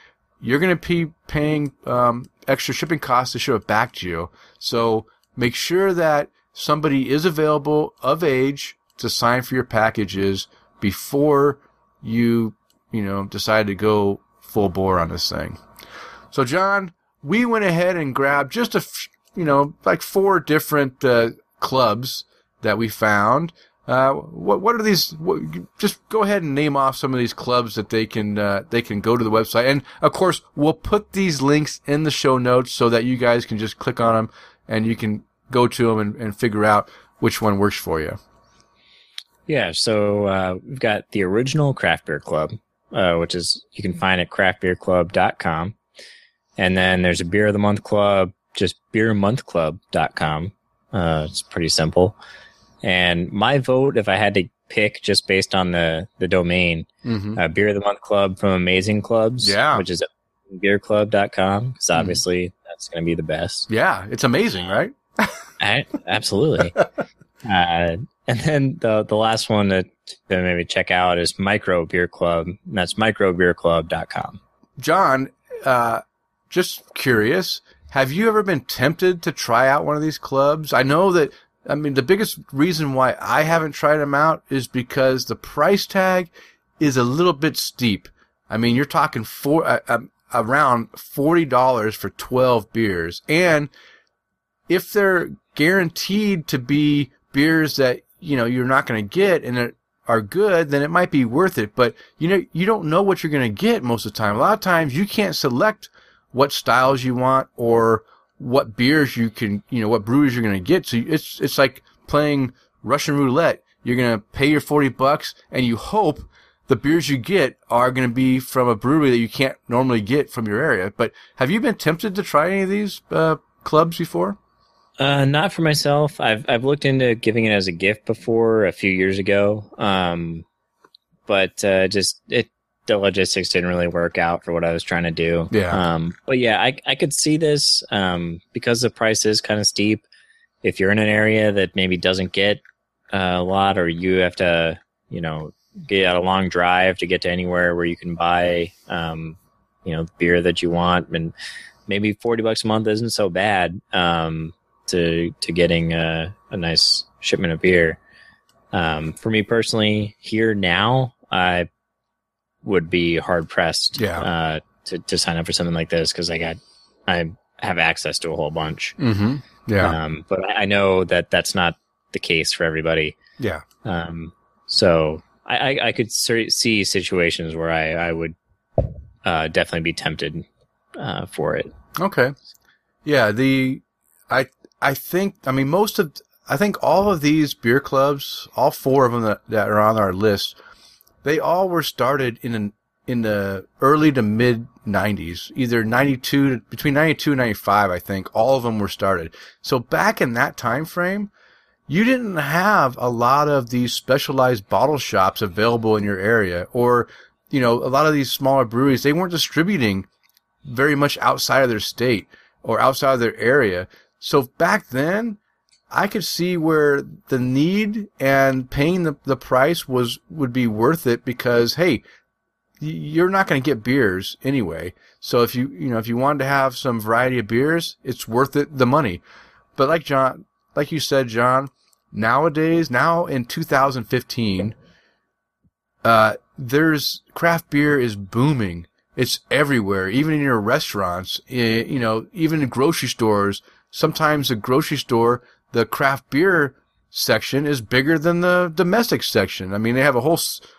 you're going to be paying um, extra shipping costs to ship it back to you. So make sure that somebody is available of age to sign for your packages before you, you know, decide to go full bore on this thing. So John, we went ahead and grabbed just a, you know, like four different uh, clubs that we found. Uh, what what are these? What, just go ahead and name off some of these clubs that they can uh, they can go to the website, and of course we'll put these links in the show notes so that you guys can just click on them and you can go to them and, and figure out which one works for you. Yeah, so uh, we've got the original Craft Beer Club, uh, which is you can find at craftbeerclub.com. And then there's a Beer of the Month Club, just beermonthclub.com. Uh, it's pretty simple. And my vote, if I had to pick just based on the, the domain, mm-hmm. uh, Beer of the Month Club from Amazing Clubs, yeah. which is beerclub.com, because mm-hmm. obviously mm. that's going to be the best. Yeah, it's amazing, right? I, absolutely. *laughs* uh, and then the the last one that, that maybe check out is Micro Beer Club. And that's microbeerclub.com. John, uh, just curious, have you ever been tempted to try out one of these clubs? I know that, I mean, the biggest reason why I haven't tried them out is because the price tag is a little bit steep. I mean, you're talking four, uh, uh, around $40 for 12 beers. And if they're guaranteed to be beers that, you know, you're not going to get and are good, then it might be worth it. But, you know, you don't know what you're going to get most of the time. A lot of times you can't select what styles you want or what beers you can, you know, what breweries you're going to get. So it's, it's like playing Russian roulette. You're going to pay your 40 bucks and you hope the beers you get are going to be from a brewery that you can't normally get from your area. But have you been tempted to try any of these, uh, clubs before? Uh, not for myself. I've, I've looked into giving it as a gift before a few years ago. Um, but, uh, just, it, the logistics didn't really work out for what I was trying to do. Yeah. Um, but yeah, I, I could see this, um, because the price is kind of steep. If you're in an area that maybe doesn't get uh, a lot, or you have to, you know, get out a long drive to get to anywhere where you can buy, um, you know, beer that you want, and maybe forty bucks a month isn't so bad um, to to getting a, a nice shipment of beer. Um, for me personally, here now, I would be hard pressed yeah. uh, to to sign up for something like this because I got I have access to a whole bunch. Mm-hmm. Yeah, um, but I know that that's not the case for everybody. Yeah. Um, so I, I, I could see situations where I I would uh, definitely be tempted uh, for it. Okay. Yeah. The I I think I mean most of I think all of these beer clubs, all four of them that, that are on our list, they all were started in an, in the early to mid 90s, either 92 between 92 and 95, I think. All of them were started. So back in that time frame, you didn't have a lot of these specialized bottle shops available in your area or you know, a lot of these smaller breweries, they weren't distributing very much outside of their state or outside of their area. So back then, I could see where the need and paying the, the price was, would be worth it because, hey, you're not going to get beers anyway. So if you, you know, if you wanted to have some variety of beers, it's worth it, the money. But like John, like you said, John, nowadays, now in 2015, uh, there's craft beer is booming. It's everywhere, even in your restaurants, you know, even in grocery stores. Sometimes the grocery store, the craft beer section is bigger than the domestic section. I mean, they have a whole,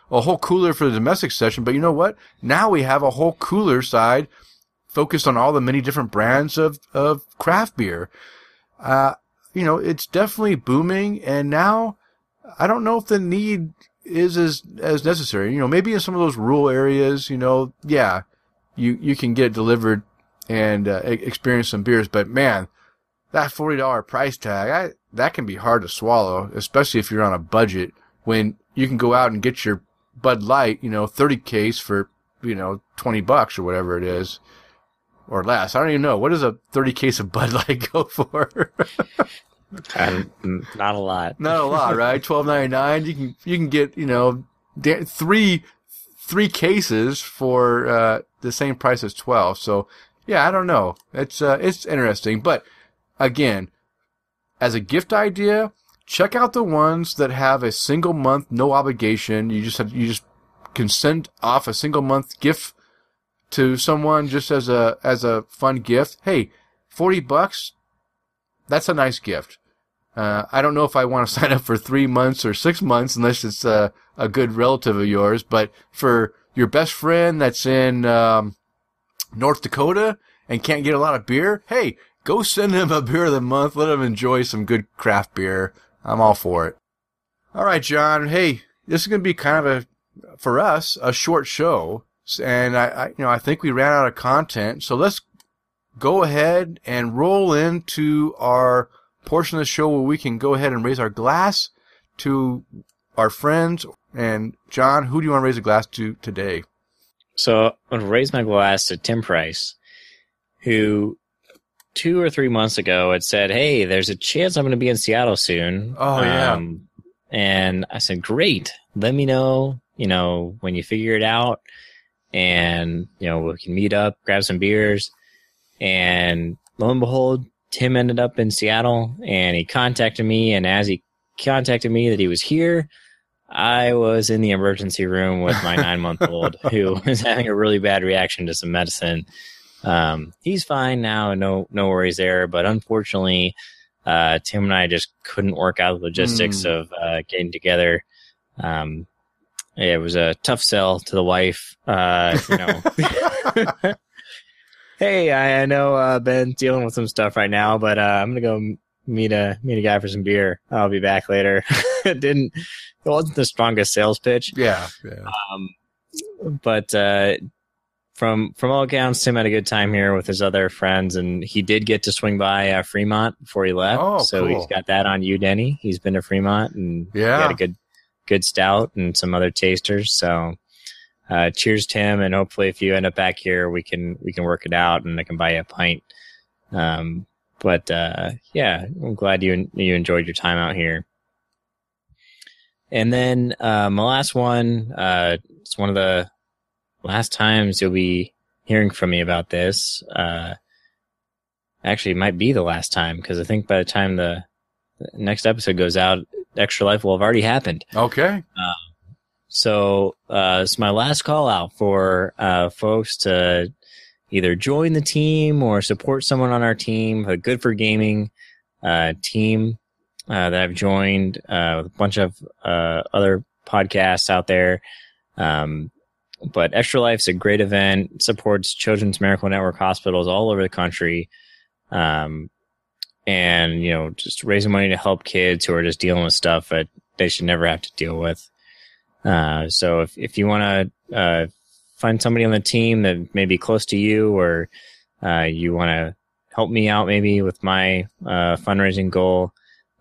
a whole cooler for the domestic section, but you know what? Now we have a whole cooler side focused on all the many different brands of, of craft beer. Uh, you know, it's definitely booming and now I don't know if the need is as as necessary. You know, maybe in some of those rural areas, you know, yeah, you you can get it delivered and uh, experience some beers. But man, that forty dollar price tag, I, that can be hard to swallow, especially if you're on a budget. When you can go out and get your Bud Light, you know, thirty case for you know twenty bucks or whatever it is, or less. I don't even know what does a thirty case of Bud *laughs* Light go for. not a lot. Not a lot, right? Twelve ninety nine. You can you can get you know three three cases for uh, the same price as twelve. So yeah, I don't know. It's uh, it's interesting, but again, as a gift idea, check out the ones that have a single month no obligation. You just have you just can send off a single month gift to someone just as a as a fun gift. Hey, forty bucks that's a nice gift. Uh, I don't know if I want to *laughs* sign up for three months or six months unless it's a, a good relative of yours, but for your best friend that's in, um, North Dakota and can't get a lot of beer, hey, go send him a beer of the month. Let him enjoy some good craft beer. I'm all for it. All right, John. Hey, this is going to be kind of a, for us, a short show. And I, I, you know, I think we ran out of content. So let's go ahead and roll into our portion of the show where we can go ahead and raise our glass to our friends. And John, who do you want to raise a glass to today? So I'm going to raise my glass to Tim Price, who two or three months ago had said, Hey, there's a chance I'm going to be in Seattle soon. Oh, yeah. Um, and I said, Great. Let me know, you know, when you figure it out. And, you know, we can meet up, grab some beers. And lo and behold, Tim ended up in Seattle and he contacted me. And as he contacted me that he was here, I was in the emergency room with my *laughs* nine month old who was having a really bad reaction to some medicine. Um, he's fine now, no no worries there. But unfortunately, uh, Tim and I just couldn't work out the logistics mm. of uh, getting together. Um, it was a tough sell to the wife. Uh, you know, *laughs* *laughs* hey, I, I know uh, Ben's dealing with some stuff right now, but uh, I'm gonna go meet a meet a guy for some beer. I'll be back later. *laughs* it didn't. It wasn't the strongest sales pitch. Yeah. yeah. Um, but uh, from from all accounts, Tim had a good time here with his other friends, and he did get to swing by uh, Fremont before he left. Oh, so cool. he's got that on you, Denny. He's been to Fremont and yeah, he had a good good stout and some other tasters. So uh, cheers, Tim, and hopefully, if you end up back here, we can we can work it out, and I can buy you a pint. Um, but uh, yeah, I'm glad you you enjoyed your time out here. And then uh, my last one, uh, it's one of the last times you'll be hearing from me about this. Uh, actually, it might be the last time because I think by the time the, the next episode goes out, Extra Life will have already happened. Okay. Uh, so uh, it's my last call out for uh, folks to either join the team or support someone on our team, a Good for Gaming uh, team uh, that I've joined uh, with a bunch of uh, other podcasts out there. Um, but Extra Life's a great event, supports Children's Miracle Network hospitals all over the country. Um, and, you know, just raising money to help kids who are just dealing with stuff that they should never have to deal with. Uh, so if, if you want to, uh, find somebody on the team that may be close to you or, uh, you want to help me out maybe with my, uh, fundraising goal,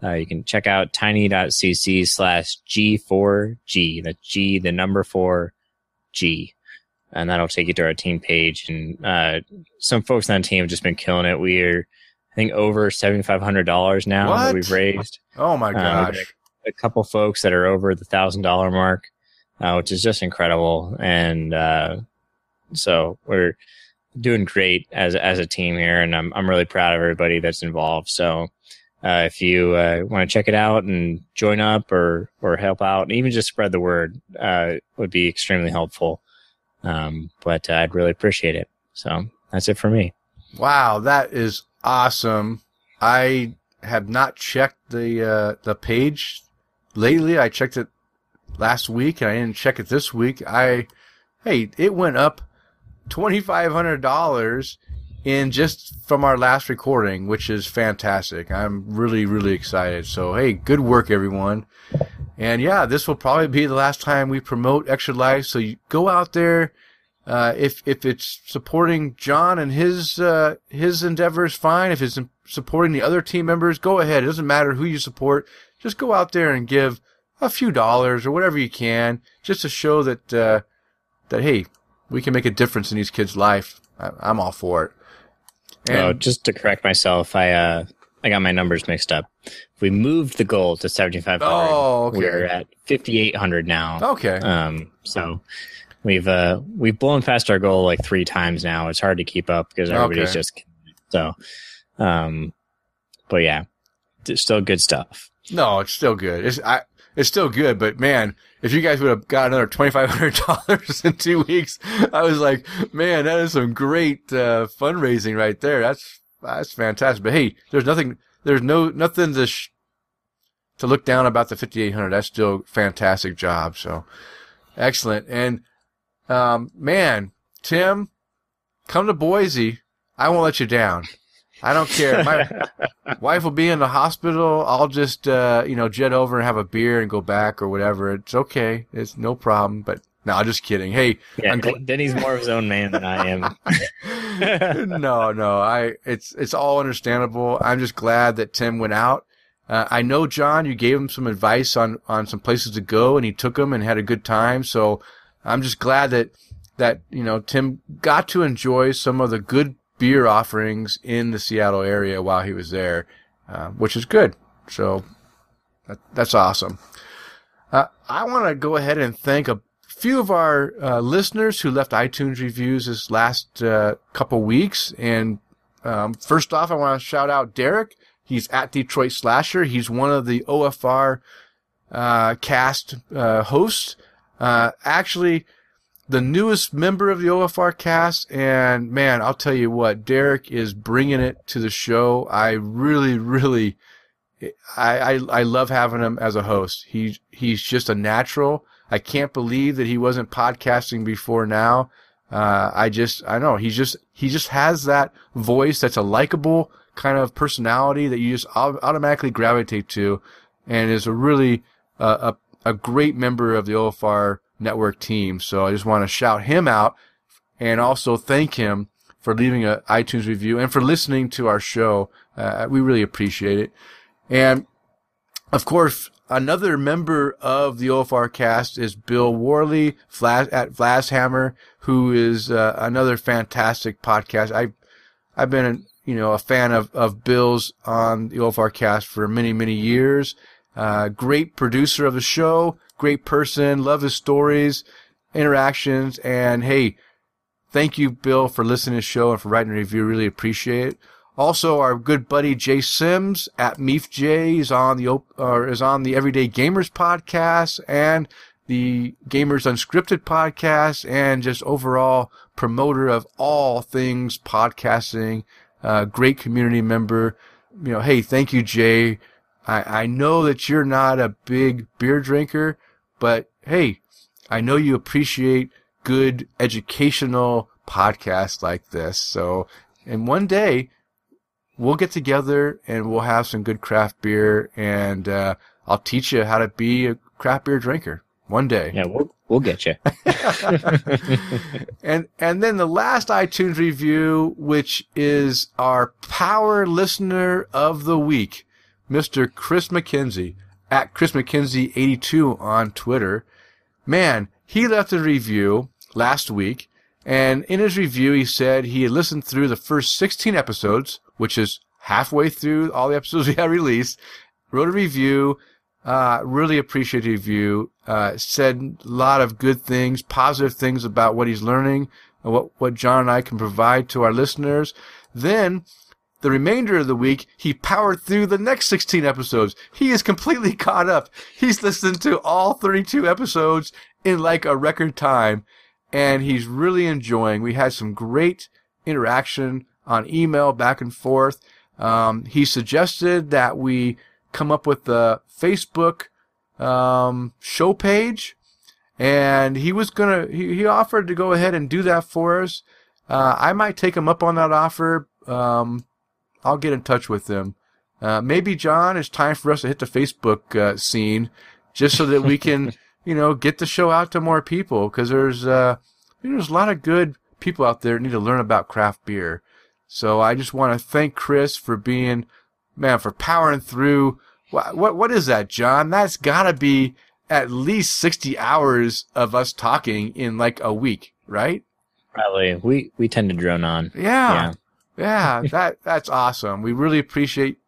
uh, you can check out tiny.cc slash G4G. That's G, the number four G. and that'll take you to our team page. And uh, some folks on the team have just been killing it. We're, I think, over seventy five hundred dollars now What? that we've raised. Oh my Uh, gosh. we've a couple folks that are over the thousand dollar mark, uh, which is just incredible. And uh, so we're doing great as as a team here, and I'm I'm really proud of everybody that's involved. So. Uh, if you uh, want to check it out and join up or or help out, and even just spread the word, uh, would be extremely helpful. Um, but uh, I'd really appreciate it. So that's it for me. Wow, that is awesome. I have not checked the uh, the page lately. I checked it last week and I didn't check it this week. I hey, it went up twenty five hundred dollars in just from our last recording, which is fantastic. I'm really, really excited. So hey, good work everyone. And yeah, this will probably be the last time we promote Extra Life. So you go out there. Uh, if if it's supporting John and his uh, his endeavors, fine. If it's supporting the other team members, go ahead. It doesn't matter who you support. Just go out there and give a few dollars or whatever you can, just to show that uh, that hey, we can make a difference in these kids' life. I, I'm all for it. Oh, just to correct myself, I uh, I got my numbers mixed up. We moved the goal to seventy five hundred. Oh, okay. We're at fifty eight hundred now. okay, Um, so we've uh we've blown past our goal like three times now. It's hard to keep up because everybody's Okay. just so. Um, but yeah, it's still good stuff. no, it's still good. It's I. It's still good, but man, if you guys would have got another twenty five hundred dollars *laughs* in two weeks, I was like, man, that is some great uh, fundraising right there. That's that's fantastic. But hey, there's nothing, there's no nothing to sh- to look down about the fifty eight hundred. That's still fantastic job. So excellent. And um, man, Tim, come to Boise. I won't let you down. I don't care. My *laughs* wife will be in the hospital. I'll just, uh, you know, jet over and have a beer and go back or whatever. It's okay. It's no problem. But no, I'm just kidding. Hey, Yeah, Den- Denny's more of his own man than I am. *laughs* no, no, I, it's, it's all understandable. I'm just glad that Tim went out. Uh, I know, John, you gave him some advice on, on some places to go and he took them and had a good time. So I'm just glad that, that, you know, Tim got to enjoy some of the good beer offerings in the Seattle area while he was there, uh, which is good. So that, that's awesome. Uh, I want to go ahead and thank a few of our uh, listeners who left iTunes reviews this last uh, couple weeks. And um, first off, I want to shout out Derek. He's at Detroit Slasher. He's one of the OFR uh, cast uh, hosts. Actually, the newest member of the OFR cast. And man, I'll tell you what, Derek is bringing it to the show. I really, really, I, I, I love having him as a host. He, he's just a natural. I can't believe that he wasn't podcasting before now. Uh, I just, I know he's just, he just has that voice that's a likable kind of personality that you just automatically gravitate to and is a really, uh, a, a great member of the OFR network team. So I just want to shout him out and also thank him for leaving a iTunes review and for listening to our show. Uh, we really appreciate it. And of course, another member of the OFR cast is Bill Worley Flas- at Vlashammer, who is uh, another fantastic podcast. I, I've been, you know, a fan of, of Bill's on the OFR cast for many, many years. Uh, great producer of the show, great person, love his stories, interactions, and hey, thank you, Bill, for listening to the show and for writing a review. Really appreciate it. Also, our good buddy Jay Sims at MeefJ is on the is on the Everyday Gamers podcast and the Gamers Unscripted podcast, and just overall promoter of all things podcasting. Uh, great community member. You know, hey, thank you, Jay. I, I know that you're not a big beer drinker, but hey, I know you appreciate good educational podcasts like this. So, and one day we'll get together and we'll have some good craft beer and, uh, I'll teach you how to be a craft beer drinker one day. yeah, we'll we'll get you. *laughs* *laughs* And and then the last iTunes review, which is our power listener of the week, Mr. Chris McKenzie at Chris McKenzie82 on Twitter. Man, he left a review last week And in his review, he said he had listened through the first 16 episodes, which is halfway through all the episodes *laughs* we have released, wrote a review, uh, really appreciative review, uh, said a lot of good things, positive things about what he's learning and what, what John and I can provide to our listeners. Then, the remainder of the week, he powered through the next 16 episodes. He is completely *laughs* caught up. He's listened to all 32 episodes in like a record time and he's really enjoying. We had some great interaction on email back and forth. Um, he suggested that we come up with the Facebook um, show page, and he was gonna. He, he offered to go ahead and do that for us. Uh, I might take him up on that offer. Um, I'll get in touch with them. Uh, maybe John, it's time for us to hit the Facebook uh, scene, just so that we can, *laughs* you know, get the show out to more people. Because there's, uh, there's a lot of good people out there that need to learn about craft beer. So I just want to thank Chris for being, man, for powering through. What what, what is that, John? That's got to be at least sixty hours of us talking in like a week, right? Probably. We we tend to drone on. Yeah. Yeah, *laughs* that that's awesome. We really appreciate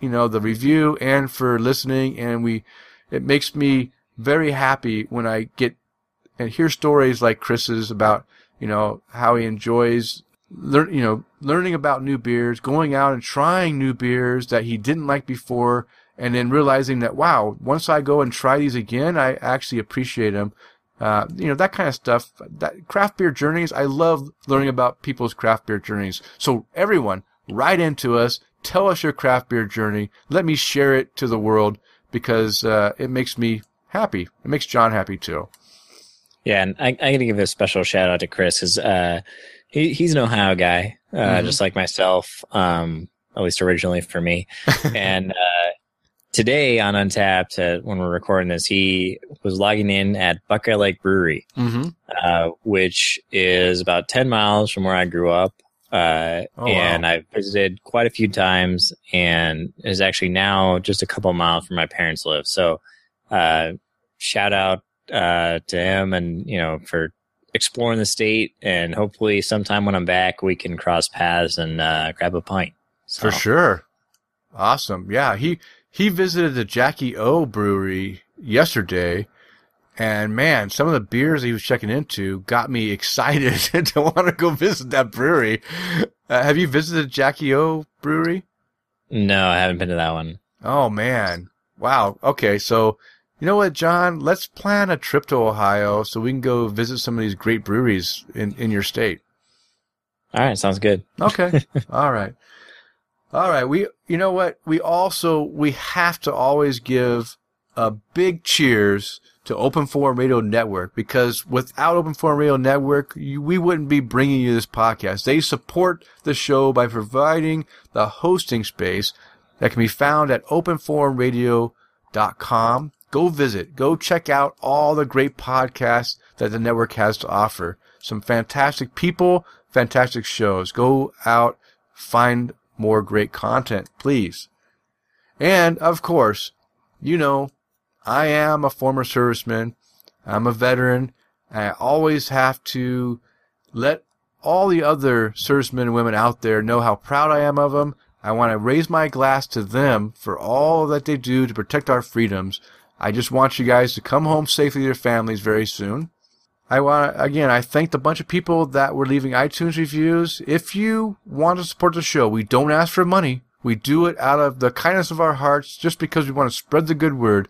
you know the review and for listening and we it makes me very happy when I get and hear stories like Chris's about you know how he enjoys learn you know learning about new beers, going out and trying new beers that he didn't like before and then realizing that wow, once I go and try these again, I actually appreciate them. Uh, you know, that kind of stuff. That craft beer journeys. I love learning about people's craft beer journeys. So everyone, write into us. Tell us your craft beer journey. Let me share it to the world because uh, it makes me happy. It makes John happy too. Yeah, and I, I got to give a special shout out to Chris because uh, he, he's an Ohio guy, uh, mm-hmm. just like myself, um, at least originally for me. *laughs* and uh, today on Untappd, uh, when we're recording this, he was logging in at Buckeye Lake Brewery, mm-hmm. uh, which is about 10 miles from where I grew up. Uh, Oh, and wow. I've visited quite a few times and is actually now just a couple miles from my parents live. So, uh, shout out, uh, to him and, you know, for exploring the state and hopefully sometime when I'm back, we can cross paths and, uh, grab a pint. For sure. Awesome. Yeah, he he visited the Jackie O brewery yesterday and man, some of the beers he was checking into got me *laughs* excited *laughs* to want to go visit that brewery. Uh, have you visited Jackie O brewery? No, I haven't been to that one. Oh man. Wow. Okay, so you know what, John? Let's plan a trip to Ohio so we can go visit some of these great breweries in, in your state. All right. Sounds good. Okay. *laughs* All right. All right. We, you know what? We also, we have to always give a big cheers to Open Forum Radio Network because without Open Forum Radio Network, you, we wouldn't be bringing you this podcast. They support the show by providing the hosting space that can be found at openforumradio.com. Go visit, go check out all the great podcasts that the network has to offer. Some fantastic people, fantastic shows. Go out, find more great content, please. And of course, you know, I am a former serviceman. I'm a veteran. I always have to let all the other servicemen and women out there know how proud I am of them. I want to raise my glass to them for all that they do to protect our freedoms. I just want you guys to come home safely to your families very soon. I want again, I thanked a bunch of people that were leaving iTunes reviews. If you want to support the show, we don't ask for money. We do it out of the kindness of our hearts just because we want to spread the good word.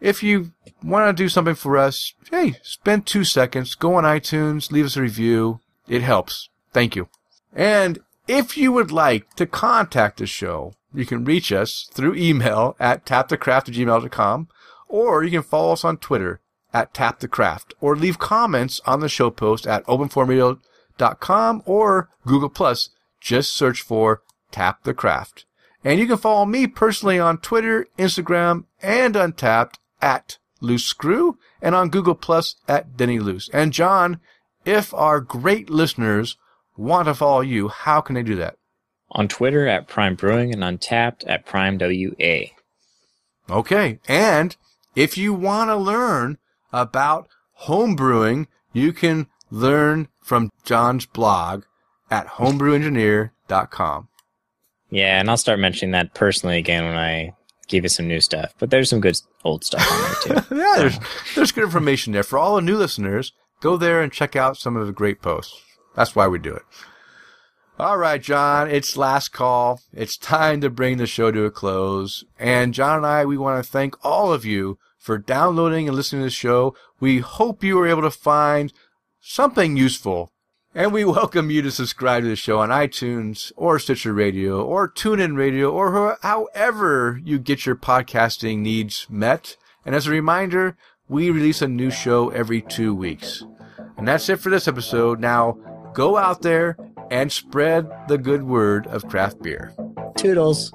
If you want to do something for us, hey, spend two seconds, go on iTunes, leave us a review. It helps. Thank you. And if you would like to contact the show, you can reach us through email at tapthecraft@gmail.com, or you can follow us on Twitter at Tap the Craft or leave comments on the show post at openforumradio.com or Google Plus. Just search for Tap the Craft. And you can follow me personally on Twitter, Instagram, and Untappd at Loose Screw, and on Google Plus at Denny Loose. And John, if our great listeners want to follow you, how can they do that? On Twitter at pFriem Brewing and Untappd at pFriem WA. Okay. And if you want to learn about homebrewing, you can learn from John's blog at homebrewengineer.com. Yeah, and I'll start mentioning that personally again when I give you some new stuff. But there's some good old stuff on there too. *laughs* yeah, there's, there's good information there. For all the new listeners, go there and check out some of the great posts. That's why we do it. All right, John, it's last call. It's time to bring the show to a close. And John and I, we want to thank all of you for downloading and listening to the show. We hope you were able to find something useful. And we *laughs* welcome you to subscribe to the show on iTunes or Stitcher Radio or TuneIn Radio or however you get your podcasting needs met. And as a reminder, we release a new show every two weeks. And that's it for this episode. Now, go out there and spread the good word of craft beer. Toodles.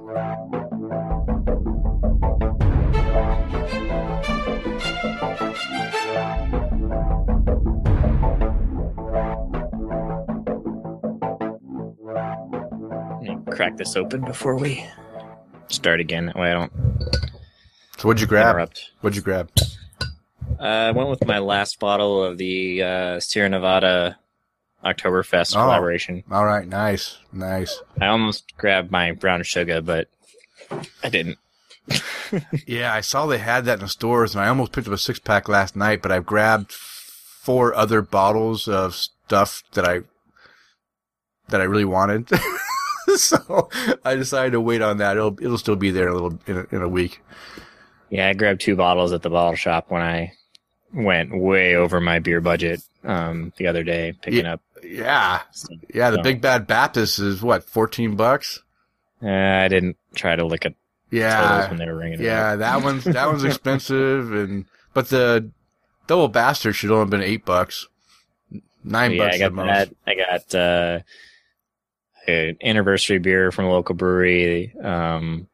Crack this open before we start again. That way I don't. So what'd you grab? Interrupt. What'd you grab? Uh, I went with my last bottle of the uh, Sierra Nevada Oktoberfest Oh. collaboration. All right, nice, nice. I almost grabbed my brown sugar, but I didn't. *laughs* Yeah, I saw they had that in the stores, and I almost picked up a six pack last night. But I grabbed four other bottles of stuff that I that I really wanted, *laughs* *laughs* so I decided to wait on that. It'll it'll still be there in a little in a, in a week. Yeah, I grabbed two bottles at the bottle shop when I went way over my beer budget um, the other day, picking up. Yeah, yeah. The So- Big Bad Baptist is what fourteen bucks. uh, I didn't try to look at Yeah, when they were ringing. yeah. That one's that one's expensive, and but the Double Bastard should only have been eight bucks, nine yeah, bucks I got that. I got uh, an anniversary beer from a local brewery um,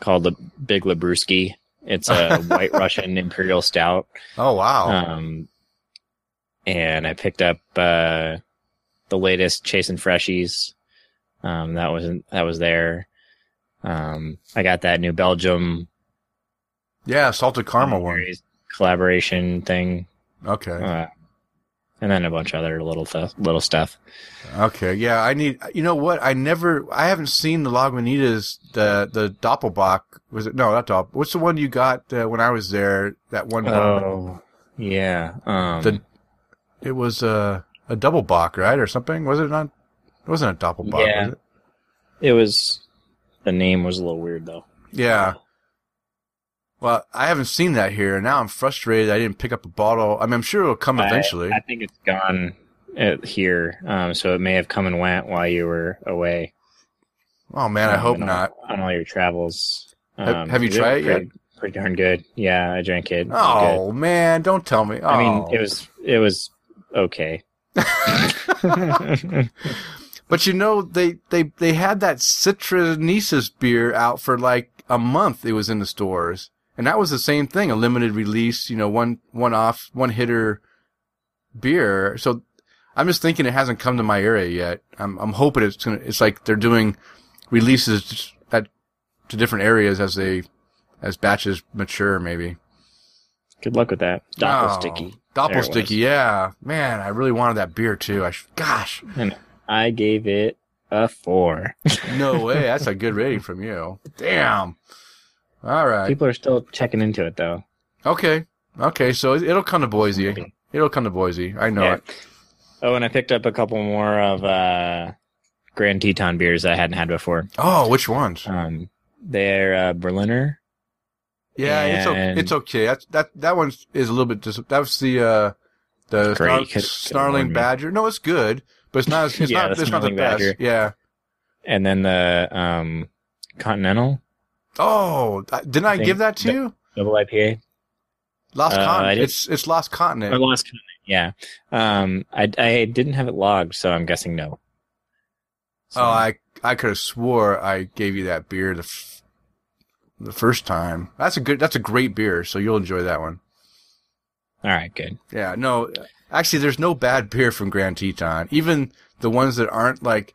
called the Big Labruski. It's a *laughs* White Russian Imperial Stout. Oh wow! Um, and I picked up uh, the latest Chasing Freshies. Um, that was that was there. Um, I got that New Belgium yeah, salted caramel one. collaboration thing, Okay. uh, and then a bunch of other little th- little stuff. Okay, yeah, I need. You know what? I never, I haven't seen the Lagunitas, the the Doppelbock. Was it no, not Doppel. What's the one you got uh, when I was there? That one. Oh, yeah. Um, The- It was uh, a double bock, right, or something? Was it not? It wasn't a Doppelbock, Yeah. was it? it was the name was a little weird though. Yeah. Well, I haven't seen that here, and now I'm frustrated. I didn't pick up a bottle. I mean, I'm sure it'll come eventually. I, think it's gone uh, here, um, so it may have come and went while you were away. oh man, I um, hope on not. On all your travels. Have- Um, have you tried it pretty, Pretty darn good. Yeah, I drank it. Oh man, don't tell me. good. I mean, Oh. it was it was okay. *laughs* *laughs* But you know, they, they, they had that Citrusinensis beer out for like a month. It was in the stores. And that was the same thing, a limited release, you know, one, one off, one hitter beer. So I'm just thinking it hasn't come to my area yet. I'm, I'm hoping it's gonna, it's like they're doing releases at, to different areas as they, as batches mature, maybe. good luck with that. Doppel Oh, sticky. Doppel sticky, yeah. Man, I really wanted that beer too. I, sh- gosh. And I gave it a four. No *laughs* way. That's a good rating from you. Damn. All right. People are still checking into it though. Okay. Okay. So it- it'll come to Boise. It'll come to Boise. I know Yeah. it. Oh, and I picked up a couple more of uh, Grand Teton beers I hadn't had before. Oh, which ones? Um, they're uh, Berliner. Yeah, it's okay. It's okay. That's, that that one is a little bit. Dis- that was the uh, the Great. snarling badger. No, it's good, but it's not. It's *laughs* Yeah, not. the It's not the best. badger. Yeah. and then the um, Continental Oh, didn't I Think give that to you? double IPA. Lost Uh, continent. It's it's lost Or continent. Lost Continent. Yeah. Um, I I didn't have it logged, so I'm guessing no. So, Oh, I I could have swore I gave you that beer the f- the first time. That's a good. That's a great beer. So you'll enjoy that one. all right, good. Yeah, no, actually, there's no bad beer from Grand Teton. Even the ones that aren't like,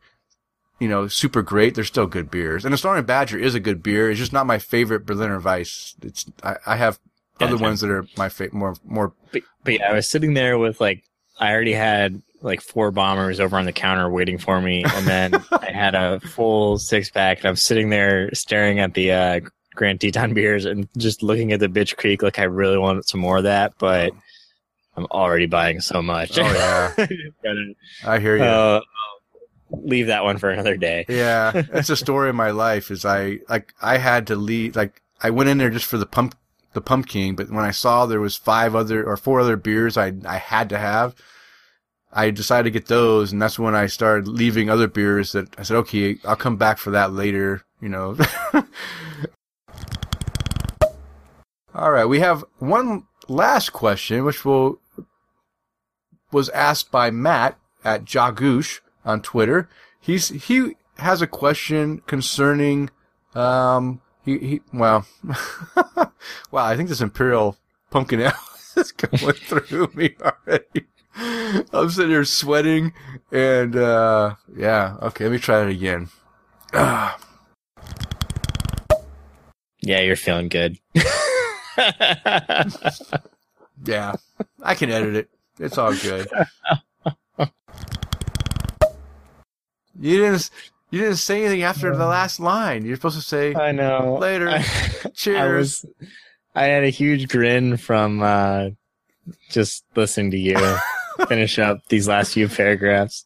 you know, super great, they're still good beers. And the Snarling Badger is a good beer. It's just not my favorite Berliner Weiss. It's I, I have other ones that are my favorite, more more. But, but yeah, I was sitting there with like I already had like four bombers over on the counter waiting for me, and then *laughs* I had a full six pack, and I'm sitting there staring at the uh, Grand Teton beers and just looking at the Bitch Creek like I really want some more of that, but I'm already buying so much. Oh yeah, *laughs* I hear you. uh, leave that one for another day. Yeah, *laughs* that's a story of my life. Is I like I had to leave. Like I went in there just for the pump, the pumpkin. But when I saw there was five other or four other beers I I had to have, I decided to get those, and that's when I started leaving other beers. That I said, okay, I'll come back for that later. You know. *laughs* All right, we have one last question, which will was asked by Matt at Jagoosh on Twitter. He's he has a question concerning um he, he well *laughs* wow I think this Imperial Pumpkin Ale *laughs* is going *laughs* through me already. I'm sitting here sweating and uh yeah okay let me try it again. Ah, *sighs* Yeah, you're feeling good. yeah, I can edit it. It's all good. You didn't you didn't say anything after the last line. You're supposed to say I know. Later. I, *laughs* cheers. I was, I had a huge grin from uh, just listening to you *laughs* finish up these last few paragraphs.